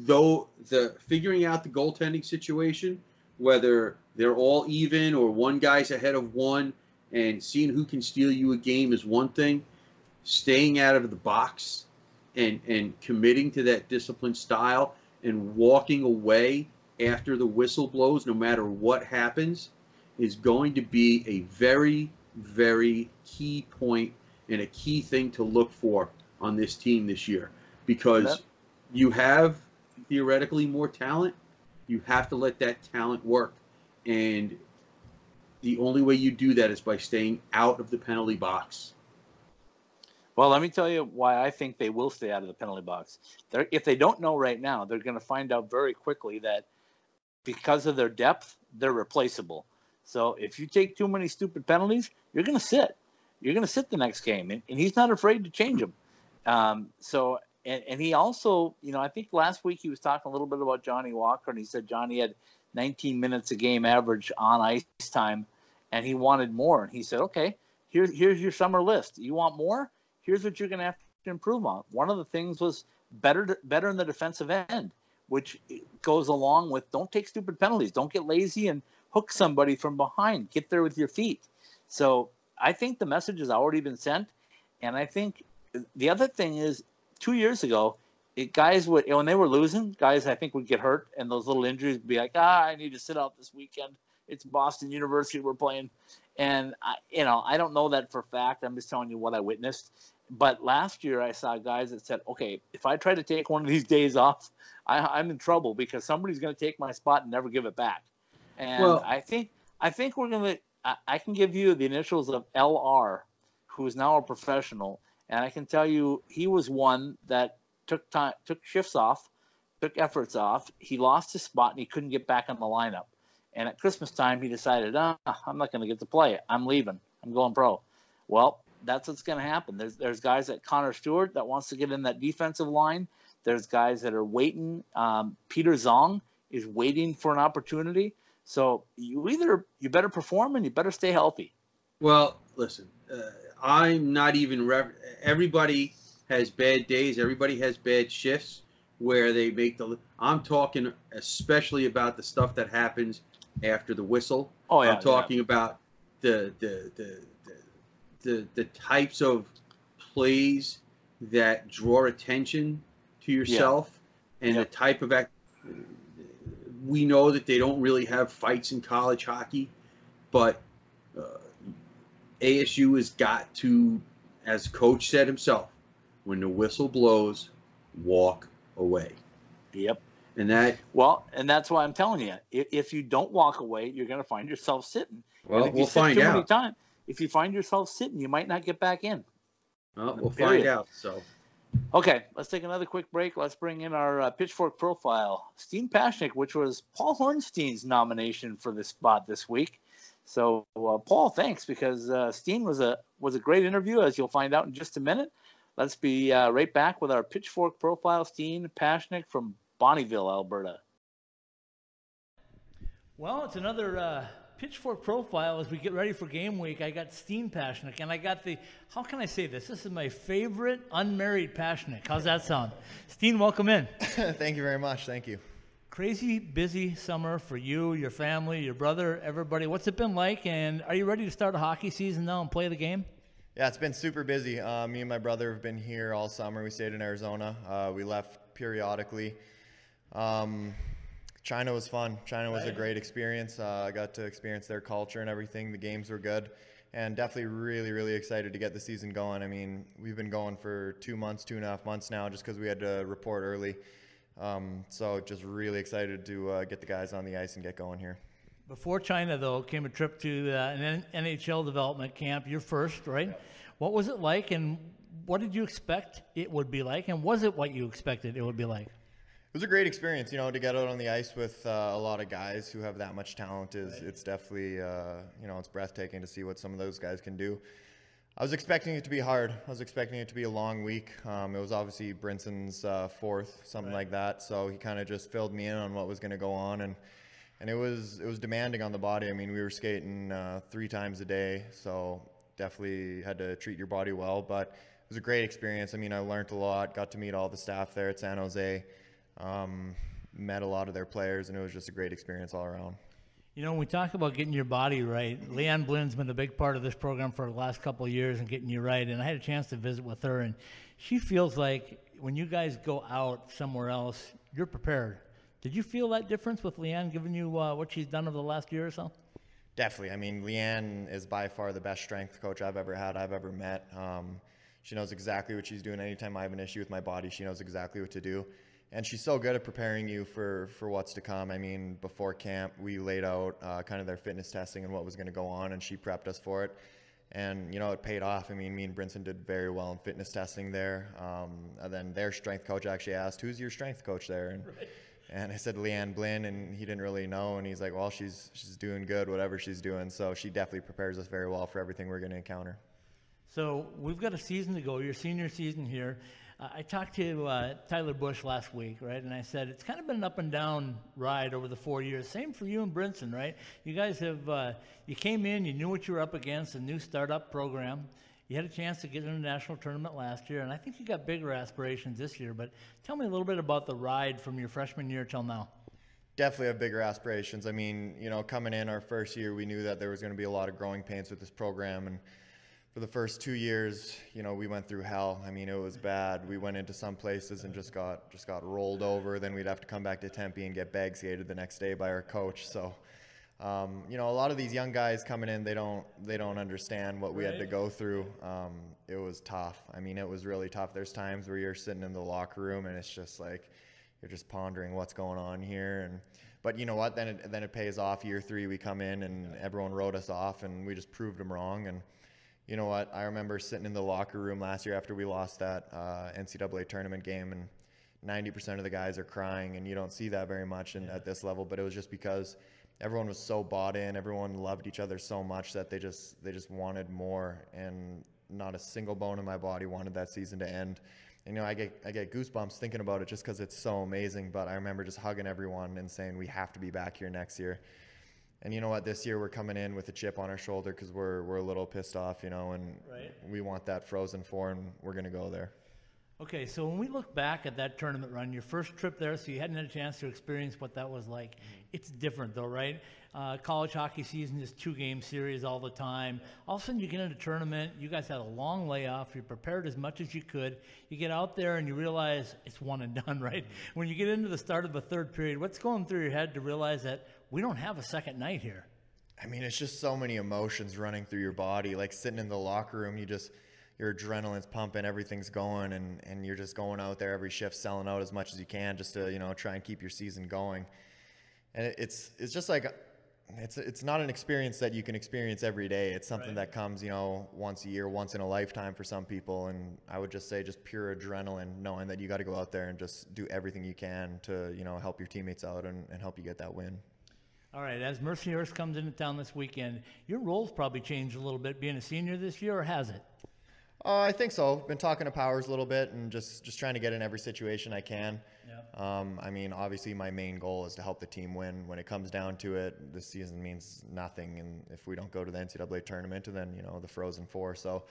though the figuring out the goaltending situation, whether they're all even or one guy's ahead of one, and seeing who can steal you a game is one thing. Staying out of the box and and committing to that disciplined style and walking away after the whistle blows, no matter what happens, is going to be a very, very key point and a key thing to look for on this team this year. Because That- you have theoretically more talent, you have to let that talent work. And the only way you do that is by staying out of the penalty box. Well, let me tell you why I think they will stay out of the penalty box. They're, if they don't know right now, they're going to find out very quickly that because of their depth, they're replaceable. So if you take too many stupid penalties, you're going to sit. You're going to sit the next game, and, and he's not afraid to change them. Um, so, and, and he also, you know, I think last week he was talking a little bit about Johnny Walker, and he said Johnny had 19 minutes a game average on ice time, and he wanted more. And he said, okay, here's here's your summer list. You want more? Here's what you're going to have to improve on. One of the things was better better in the defensive end, which goes along with don't take stupid penalties, don't get lazy and hook somebody from behind. Get there with your feet. So I think the message has already been sent, and I think the other thing is two years ago, it, guys would when they were losing, guys I think would get hurt, and those little injuries would be like, ah, I need to sit out this weekend. It's Boston University we're playing, and I, you know I don't know that for a fact. I'm just telling you what I witnessed. But last year I saw guys that said, okay, if I try to take one of these days off, I, I'm in trouble because somebody's going to take my spot and never give it back. And Well- I think I think we're going to. I, I can give you the initials of LR, who is now a professional, and I can tell you he was one that took time, took shifts off, took efforts off. He lost his spot and he couldn't get back on the lineup. And at Christmas time, he decided, ah, I'm not going to get to play. I'm leaving. I'm going pro. Well, that's what's going to happen. There's there's guys like Connor Stewart that wants to get in that defensive line. There's guys that are waiting. Um, Peter Zong is waiting for an opportunity. So you either you better perform and you better stay healthy. Well, listen, uh, I'm not even. Rev- everybody has bad days. Everybody has bad shifts where they make the. I'm talking especially about the stuff that happens after the whistle. Oh yeah, I'm talking about the the, the the the the types of plays that draw attention to yourself and Yeah. the type of act. We know that they don't really have fights in college hockey, but uh, ASU has got to, as coach said himself, when the whistle blows, walk away, Yep. And that Well, and that's why I'm telling you, if, if you don't walk away, you're going to find yourself sitting. well we'll find out. time, if you find yourself sitting, you might not get back in. Well, we'll Period. find out. So. Okay, let's take another quick break. Let's bring in our uh, pitchfork profile, Steen Pasichnuk, which was Paul Hornstein's nomination for this spot this week. So, uh, Paul, thanks because uh, Steen was a was a great interview, as you'll find out in just a minute. Let's be uh, right back with our pitchfork profile, Steen Pasichnuk from Bonnyville, Alberta. Well, it's another uh, pitchfork profile as we get ready for game week. I got Steen Pasichnuk, and I got the, how can I say this? This is my favorite unmarried Pasichnuk. How's that sound? Steen, welcome in. Thank you very much. Thank you. Crazy busy summer for you, your family, your brother, everybody. What's it been like? And are you ready to start a hockey season now and play the game? Yeah, it's been super busy. Uh, me and my brother have been here all summer. We stayed in Arizona. Uh, we left periodically. Um, China was fun. China was a great experience. Uh, I got to experience their culture and everything. The games were good. And definitely really, really excited to get the season going. I mean, we've been going for two months, two and a half months now, just because we had to report early. Um, so just really excited to uh, get the guys on the ice and get going here. Before China, though, came a trip to uh, an NHL development camp, your first, right? What was it like, and what did you expect it would be like, and was it what you expected it would be like? It was a great experience, you know, to get out on the ice with uh, a lot of guys who have that much talent. Is it's definitely, uh, you know, it's breathtaking to see what some of those guys can do. I was expecting it to be hard. I was expecting it to be a long week. Um, it was obviously Brinson's uh, fourth, something like that. So he kind of just filled me in on what was going to go on, and and it was it was demanding on the body. I mean, we were skating uh, three times a day, so definitely had to treat your body well. But it was a great experience. I mean, I learned a lot. Got to meet all the staff there at San Jose. Um, met a lot of their players, and it was just a great experience all around. You know, when we talk about getting your body right, Leanne Blinn's been a big part of this program for the last couple of years and getting you right. And I had a chance to visit with her, and she feels like when you guys go out somewhere else, you're prepared. Did you feel that difference with Leanne giving you uh, what she's done over the last year or so? Definitely. I mean, Leanne is by far the best strength coach I've ever had, I've ever met. Um, she knows exactly what she's doing. Anytime I have an issue with my body, she knows exactly what to do and she's so good at preparing you for for what's to come. I mean, before camp, we laid out uh, kind of their fitness testing and what was going to go on, and she prepped us for it. And you know, it paid off. I mean, me and Brinson did very well in fitness testing there. Um, and then their strength coach actually asked, "Who's your strength coach there?" And, right. and I said Leanne Blinn, and he didn't really know. And he's like, "Well, she's she's doing good, whatever she's doing." So she definitely prepares us very well for everything we're going to encounter. So we've got a season to go. Your senior season here. I talked to uh, Tyler Busch last week, right? And I said it's kind of been an up and down ride over the four years. Same for you and Brinson, right? You guys have uh, you came in, you knew what you were up against, a new startup program. You had a chance to get in a national tournament last year, and I think you got bigger aspirations this year. But tell me a little bit about the ride from your freshman year till now. Definitely have bigger aspirations. I mean, you know, coming in our first year, we knew that there was going to be a lot of growing pains with this program, and for the first two years, you know, we went through hell. I mean, it was bad. We went into some places and just got just got rolled over. Then we'd have to come back to Tempe and get bag skated the next day by our coach. So, um, you know, a lot of these young guys coming in, they don't they don't understand what we had to go through. Um, it was tough. I mean, it was really tough. There's times where you're sitting in the locker room and it's just like you're just pondering what's going on here and. But you know what? Then it, then it pays off. Year three, we come in and everyone wrote us off, and we just proved them wrong. And you know what? I remember sitting in the locker room last year after we lost that uh, NCAA tournament game, and 90% of the guys are crying, and you don't see that very much in, at this level. But it was just because everyone was so bought in, everyone loved each other so much that they just they just wanted more, and not a single bone in my body wanted that season to end. And, you know, I get I get goosebumps thinking about it just because it's so amazing. But I remember just hugging everyone and saying we have to be back here next year. And you know what? This year we're coming in with a chip on our shoulder because we're we're a little pissed off, you know, and right. we want that Frozen Four, and we're going to go there. Okay, so when we look back at that tournament run, your first trip there, so you hadn't had a chance to experience what that was like. Mm-hmm. It's different, though, right? Uh, college hockey season is two game series all the time. All of a sudden, you get into a tournament. You guys had a long layoff. You prepared as much as you could. You get out there and you realize it's one and done, right? Mm-hmm. When you get into the start of the third period, what's going through your head to realize that we don't have a second night here. I mean, it's just so many emotions running through your body. Like sitting in the locker room, you just your adrenaline's pumping, everything's going, and and you're just going out there every shift, selling out as much as you can, just to you know try and keep your season going. And it's it's just like it's it's not an experience that you can experience every day. It's something right. that comes, you know, once a year, once in a lifetime for some people. And I would just say, just pure adrenaline, knowing that you got to go out there and just do everything you can to, you know, help your teammates out and, and help you get that win. All right, as Mercyhurst comes into town this weekend, your role's probably changed a little bit being a senior this year, or has it? Uh, I think so. Been talking to Powers a little bit and just just trying to get in every situation I can. Yeah. Um, I mean, obviously, my main goal is to help the team win. When it comes down to it, this season means nothing, and if we don't go to the NCAA tournament, then you know the Frozen Four. So,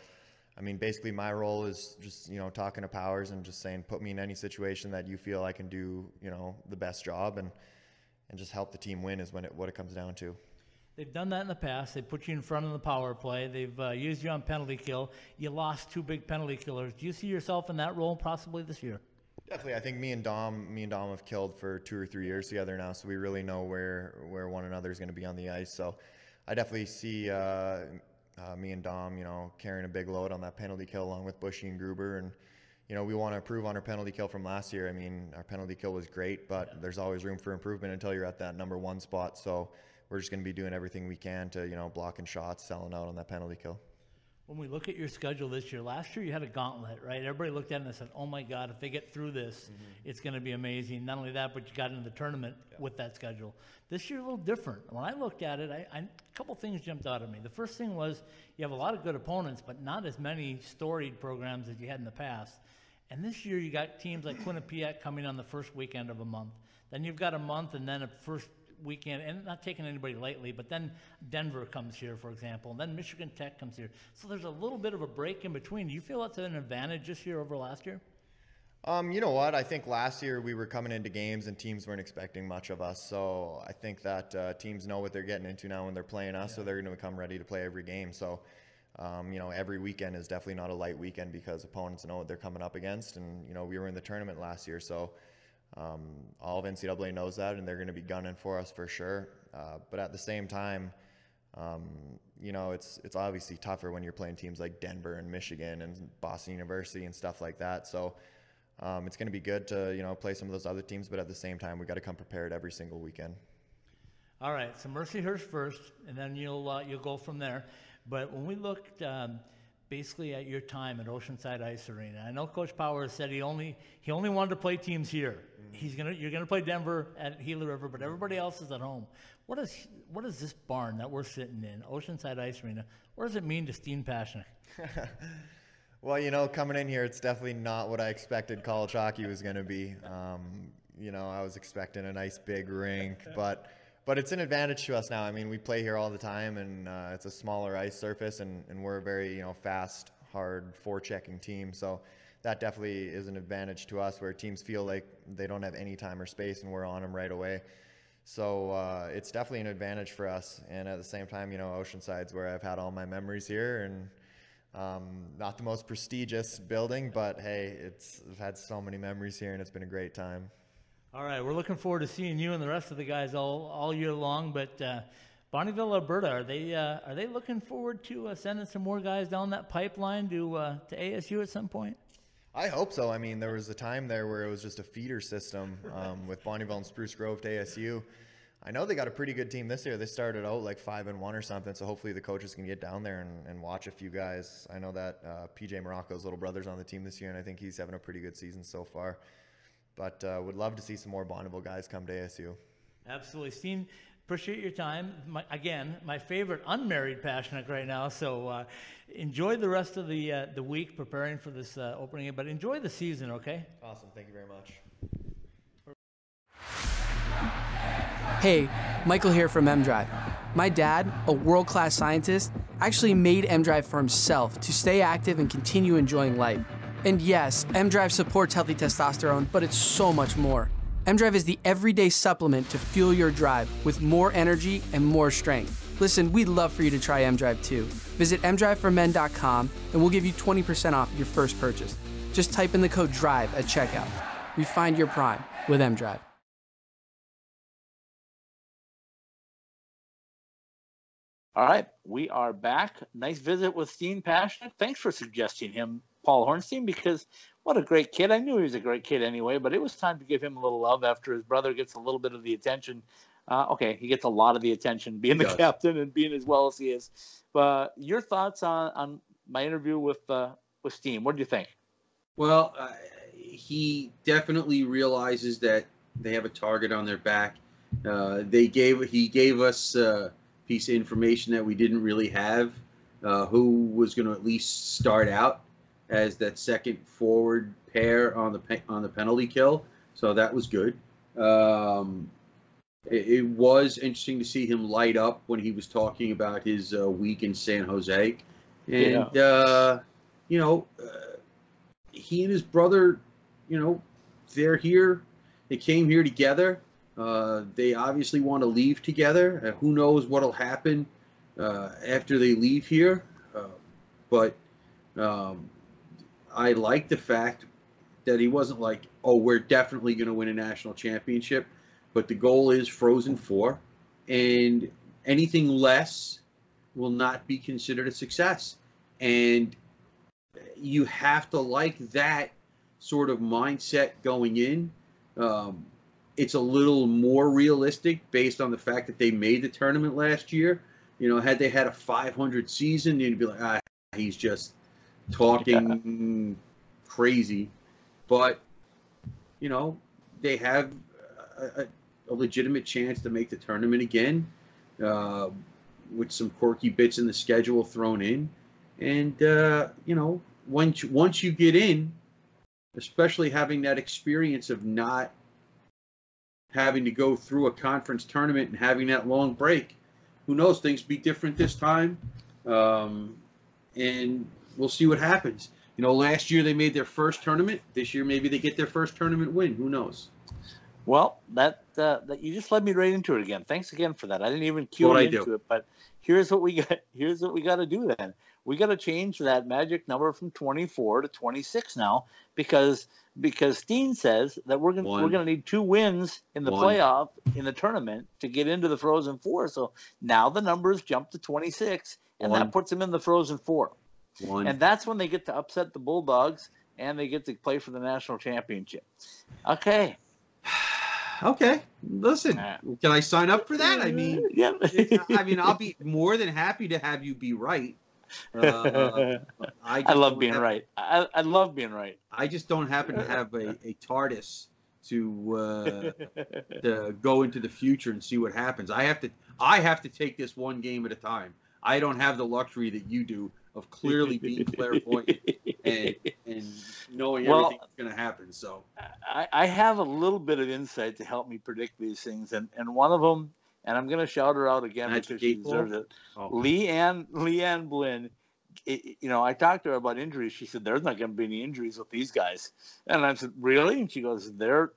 I mean, basically, my role is just you know talking to Powers and just saying, put me in any situation that you feel I can do, you know, the best job and and just help the team win is when it what it comes down to. They've done that in the past. They put you in front of the power play. They've uh, used you on penalty kill. You lost two big penalty killers. Do you see yourself in that role possibly this year? Definitely. I think me and Dom, me and Dom have killed for two or three years together now, so we really know where where one another is going to be on the ice. So I definitely see uh, uh, me and Dom, you know, carrying a big load on that penalty kill along with Bushy and Gruber, and you know we want to improve on our penalty kill from last year. I mean, our penalty kill was great, but yeah. there's always room for improvement until you're at that number one spot. So we're just going to be doing everything we can to, you know, blocking shots, selling out on that penalty kill. when we look at your schedule this year, last year you had a gauntlet, right? Everybody looked at it and said, "Oh my God, if they get through this, mm-hmm. it's going to be amazing." Not only that, but you got into the tournament yeah. with that schedule. This year a little different. When I looked at it, I, I, a couple things jumped out at me. The first thing was you have a lot of good opponents, but not as many storied programs as you had in the past. And this year you got teams like Quinnipiac coming on the first weekend of a month. Then you've got a month and then a first weekend, and not taking anybody lightly, but then Denver comes here, for example, and then Michigan Tech comes here. So there's a little bit of a break in between. Do you feel that's an advantage this year over last year? Um, you know what? I think last year we were coming into games and teams weren't expecting much of us. So I think that uh, teams know what they're getting into now when they're playing us, yeah. so they're going to come ready to play every game. So, um, you know, every weekend is definitely not a light weekend because opponents know what they're coming up against. And, you know, we were in the tournament last year. So, um, all of NCAA knows that, and they're going to be gunning for us for sure. Uh, but at the same time, um, you know, it's it's obviously tougher when you're playing teams like Denver and Michigan and Boston University and stuff like that. So um, it's going to be good to you know play some of those other teams, but at the same time, we got to come prepared every single weekend. All right, so Mercyhurst first, and then you'll uh, you'll go from there. But when we looked. Um, basically at your time at Oceanside Ice Arena. I know Coach Powers said he only he only wanted to play teams here. Mm-hmm. He's gonna you're gonna play Denver at Gila River, but everybody else is at home. What is what is this barn that we're sitting in, Oceanside Ice Arena? What does it mean to Steen Pasichnuk? well, you know, coming in here, it's definitely not what I expected college hockey was going to be. Um, you know, I was expecting a nice big rink, but but it's an advantage to us now. I mean, we play here all the time, and uh, it's a smaller ice surface, and, and we're a very you know fast, hard forechecking team. So that definitely is an advantage to us, where teams feel like they don't have any time or space, and we're on them right away. So uh, it's definitely an advantage for us. And at the same time, you know, Oceanside's where I've had all my memories here, and um, not the most prestigious building, but hey, it's I've had so many memories here, and it's been a great time. All right, we're looking forward to seeing you and the rest of the guys all, all year long. But uh, Bonnyville, Alberta, are they uh, are they looking forward to uh, sending some more guys down that pipeline to uh, to ASU at some point? I hope so. I mean, there was a time there where it was just a feeder system um, with Bonnyville and Spruce Grove to ASU. I know they got a pretty good team this year. They started out like five and one or something. So hopefully the coaches can get down there and, and watch a few guys. I know that uh, PJ Morocco's little brother's on the team this year, and I think he's having a pretty good season so far. But uh, would love to see some more Bonnyville guys come to ASU. Absolutely. Steen, appreciate your time. My, again, my favorite unmarried Pasichnuk right now. So uh, enjoy the rest of the, uh, the week preparing for this uh, opening, but enjoy the season, okay? Awesome. Thank you very much. Hey, Michael here from M-Drive. My dad, a world-class scientist, actually made M-Drive for himself to stay active and continue enjoying life. And yes, M-Drive supports healthy testosterone, but it's so much more. M-Drive is the everyday supplement to fuel your drive with more energy and more strength. Listen, we'd love for you to try M-Drive too. Visit mdriveformen.com and we'll give you 20% off your first purchase. Just type in the code DRIVE at checkout. Refine your prime with M-Drive. All right, we are back. Nice visit with Steen Pasichnuk. Thanks for suggesting him Paul Hornstein because what a great kid. I knew he was a great kid anyway, but it was time to give him a little love after his brother gets a little bit of the attention. Uh, okay, he gets a lot of the attention being the captain and being as well as he is. But your thoughts on, on my interview with uh, with Steen? What do you think? Well, uh, he definitely realizes that they have a target on their back. Uh, they gave he gave us a uh, piece of information that we didn't really have. Uh, who was going to at least start out as that second forward pair on the pe- on the penalty kill. So that was good. Um, it, it, was interesting to see him light up when he was talking about his uh, week in San Jose, and yeah. uh, you know, uh, he and his brother, you know, they're here. They came here together. Uh, they obviously want to leave together. Uh, who knows what'll happen uh, after they leave here? but um, I like the fact that he wasn't like, oh, we're definitely going to win a national championship, but the goal is Frozen Four, and anything less will not be considered a success. And you have to like that sort of mindset going in. Um, it's a little more realistic based on the fact that they made the tournament last year. You know, had they had a 500 season, you'd be like, ah, he's just talking crazy. But you know, they have a, a, legitimate chance to make the tournament again, uh, with some quirky bits in the schedule thrown in, and uh, you know, once once you get in, especially having that experience of not having to go through a conference tournament and having that long break, who knows? Things be different this time, um, and we'll see what happens. You know, last year they made their first tournament. This year maybe they get their first tournament win. Who knows? Well, that uh, that you just led me right into it again. Thanks again for that. I didn't even cue into it, but here's what we got. Here's what we got to do then. We got to change that magic number from 24 to 26 now because because Steen says that we're gonna One. we're gonna need two wins in the One. playoff in the tournament to get into the Frozen Four. So now the numbers jump to 26, and One. that puts them in the Frozen Four. One. And that's when they get to upset the Bulldogs and they get to play for the national championship. Okay. okay. Listen, can I sign up for that? I mean, yeah. I mean, I'll be more than happy to have you be right. Uh, I, I, love being have, right. I, I love being right. I just don't happen to have a, a TARDIS to uh, to go into the future and see what happens. I have to I have to take this one game at a time. I don't have the luxury that you do of clearly being clairvoyant and, and knowing well, everything that's going to happen. So I, I, have a little bit of insight to help me predict these things, and and one of them, and I'm going to shout her out again because she deserves it. Oh. Leanne Leanne Blinn. It, you know, I talked to her about injuries. She said there's not going to be any injuries with these guys, and I said really, and she goes they're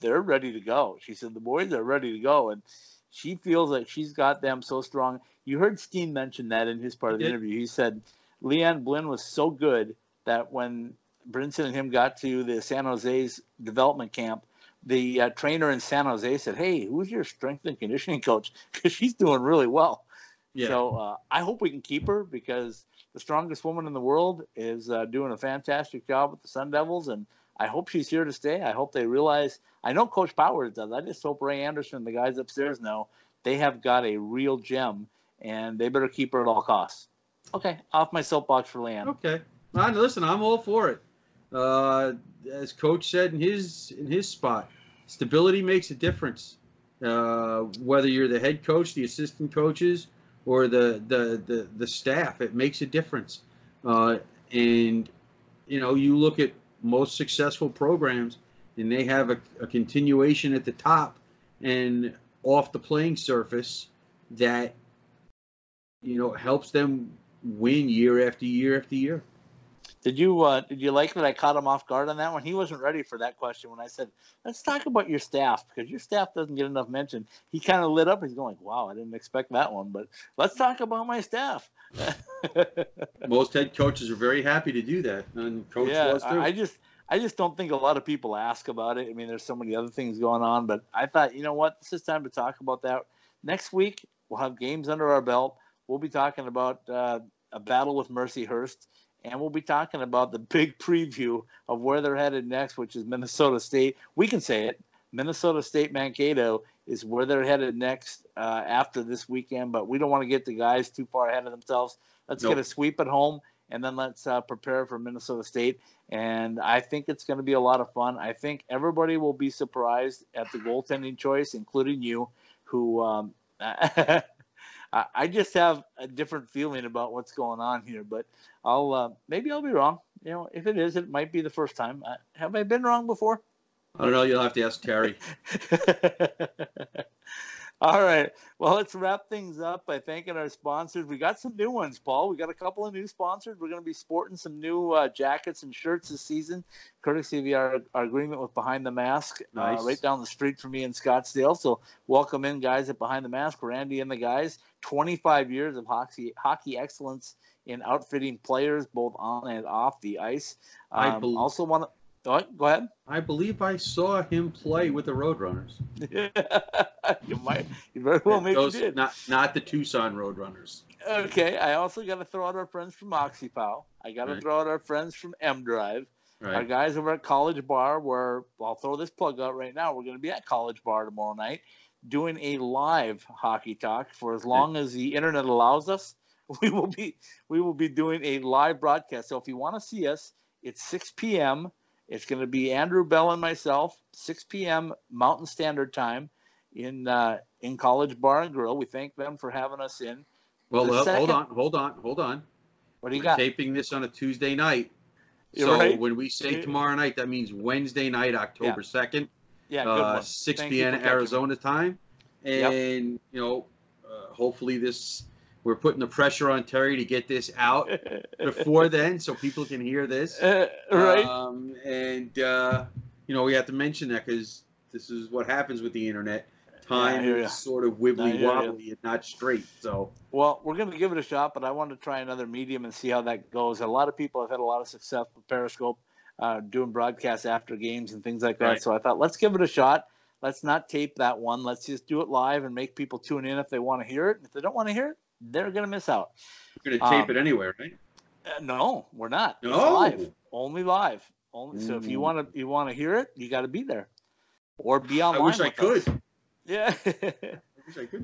they're ready to go. She said the boys are ready to go, and she feels like she's got them so strong. You heard Steen mention that in his part of the interview. He said Leanne Blinn was so good that when Brinson and him got to the San Jose's development camp, the uh, trainer in San Jose said, "Hey, who's your strength and conditioning coach? Because she's doing really well." Yeah. So uh, I hope we can keep her because the strongest woman in the world is uh, doing a fantastic job with the Sun Devils, and I hope she's here to stay. I hope they realize. I know Coach Powers does. I just hope Ray Anderson and the guys upstairs know they have got a real gem, and they better keep her at all costs. Okay, off my soapbox for Leanne. Okay, well, listen, I'm all for it. Uh, as Coach said in his in his spot, stability makes a difference. Uh, whether you're the head coach, the assistant coaches, or the the the, the staff, it makes a difference. Uh, and you know, you look at most successful programs, and they have a, a continuation at the top and off the playing surface that you know helps them win year after year after year. Did you uh, did you like that I caught him off guard on that one? He wasn't ready for that question when I said, "Let's talk about your staff," because your staff doesn't get enough mention. He kind of lit up. He's going, "Wow, I didn't expect that one." But let's talk about my staff. Most head coaches are very happy to do that, and coach yeah, was too. I just I just don't think a lot of people ask about it. I mean, there's so many other things going on, but I thought, you know what, this is time to talk about that. Next week we'll have games under our belt. We'll be talking about uh, a battle with Mercyhurst, and we'll be talking about the big preview of where they're headed next, which is Minnesota State. We can say it. Minnesota State Mankato is where they're headed next uh, after this weekend, but we don't want to get the guys too far ahead of themselves. Let's nope. get a sweep at home, and then let's uh, prepare for Minnesota State. And I think it's going to be a lot of fun. I think everybody will be surprised at the goaltending choice, including you, who um, I, just have a different feeling about what's going on here. But I'll uh, maybe I'll be wrong. You know, if it is, it might be the first time. Uh, have I been wrong before? I don't know. You'll have to ask Terry. All right. Well, let's wrap things up by thanking our sponsors. We got some new ones, Paul. We got a couple of new sponsors. We're going to be sporting some new uh, jackets and shirts this season, courtesy of our, our agreement with Behind the Mask, uh, nice. uh, right down the street from me in Scottsdale. So, welcome in, guys, at Behind the Mask. Randy and the guys. 25 years of hockey hockey excellence in outfitting players both on and off the ice. Um, I believe, also want to. Oh, go ahead. I believe I saw him play with the Roadrunners. you might. You very well maybe Those, did. Not not the Tucson Roadrunners. Okay. I also got to throw out our friends from OxyPow. I got to right. throw out our friends from M Drive. Right. Our guys over at College Bar, where I'll throw this plug out right now. We're going to be at College Bar tomorrow night doing a live hockey talk for as long as the internet allows us. we will be we will be doing a live broadcast. So if you want to see us, it's 6 p.m. It's going to be Andrew Bell and myself, 6 p.m. Mountain Standard Time in uh, in College Bar and Grill. We thank them for having us in. Well, uh, hold on, hold on, hold on. What do you We're got? taping this on a Tuesday night. You're So right. when we say tomorrow night, that means Wednesday night, October second, Yeah, good uh, one. 6 Thank you p.m. me. Arizona time, Yep. and you know, uh, hopefully this we're putting the pressure on Terry to get this out before then, so people can hear this. Uh, right. Um, and uh, you know, we have to mention that because this is what happens with the internet. Time ya. is sort of wibbly wobbly and not straight. So Well, we're going to give it a shot, but I want to try another medium and see how that goes. A lot of people have had a lot of success with Periscope, uh, doing broadcasts after games and things like that. Right. So I thought, let's give it a shot. Let's not tape that one. Let's just do it live and make people tune in if they want to hear it. If they don't want to hear it, they're going to miss out. You're gonna tape Um, it anyway, right? Uh, no, we're not. It's No. live. Only live. Only. So if you want to, you want to hear it, you got to be there, or be online. I wish I with us. could. Yeah.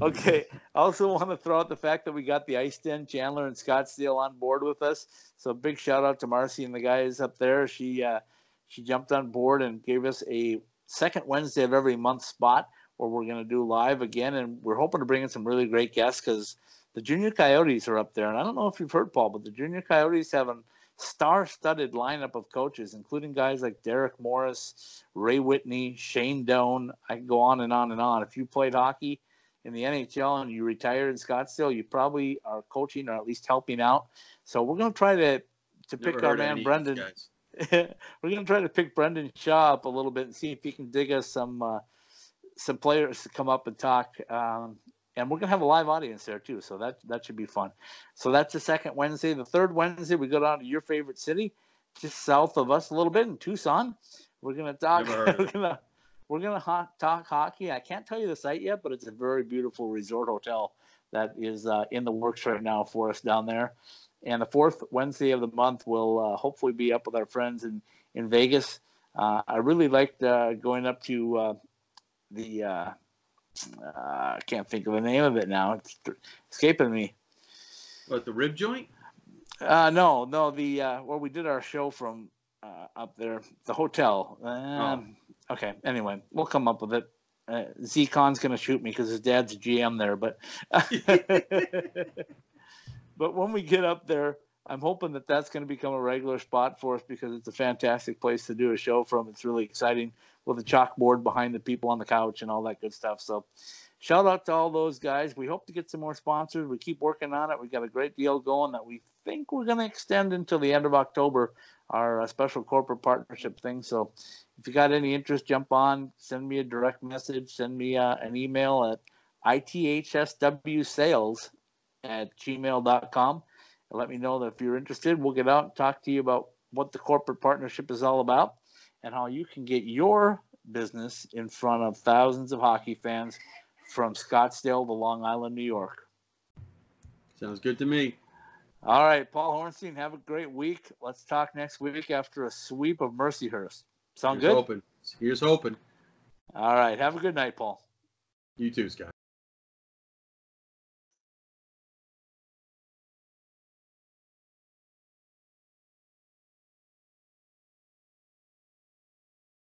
Okay. I also want to throw out the fact that we got the Ice Den, Chandler and Scottsdale on board with us. So big shout out to Marcy and the guys up there. She uh, she jumped on board and gave us a second Wednesday of every month spot where we're going to do live again, and we're hoping to bring in some really great guests because the Junior Coyotes are up there, and I don't know if you've heard Paul, but the Junior Coyotes have a star-studded lineup of coaches, including guys like Derek Morris, Ray Whitney, Shane Doan. I can go on and on and on. If you played hockey in the NHL and you retired in Scottsdale, you probably are coaching or at least helping out. So we're going to try to to Never pick our man Brendan. we're going to try to pick Brendan Shaw up a little bit and see if he can dig us some uh, some players to come up and talk. Um, and we're going to have a live audience there too, so that that should be fun. So that's the second Wednesday. The third Wednesday, we go down to your favorite city, just south of us a little bit in Tucson. We're going to talk. Never heard of We're going to we're going to ho- talk hockey. I can't tell you the site yet, but it's a very beautiful resort hotel that is uh, in the works right now for us down there. And the fourth Wednesday of the month we'll uh, hopefully be up with our friends in in Vegas. Uh, I really liked uh, going up to uh, the. Uh, uh, I can't think of the name of it now. It's escaping me. What the rib joint? Uh, no, no, the uh, where we did our show from uh, up there, the hotel. Um, Okay, anyway, we'll come up with it. Uh, Z-Con's gonna shoot me because his dad's a GM there, but but when we get up there, I'm hoping that that's going to become a regular spot for us because it's a fantastic place to do a show from. It's really exciting with a chalkboard behind the people on the couch and all that good stuff. So, shout out to all those guys. We hope to get some more sponsors. We keep working on it. We got a great deal going that we think we're going to extend until the end of October, our uh, special corporate partnership thing. So, if you got any interest, jump on, send me a direct message, send me uh, an email at ithswsales at gmail.com and let me know that if you're interested, we'll get out and talk to you about what the corporate partnership is all about and how you can get your business in front of thousands of hockey fans from Scottsdale to Long Island, New York. Sounds good to me. All right, Paul Hornstein, have a great week. Let's talk next week after a sweep of Mercyhurst. Sound Here's good? hoping. Here's hoping. All right, have a good night, Paul. You too, Scott.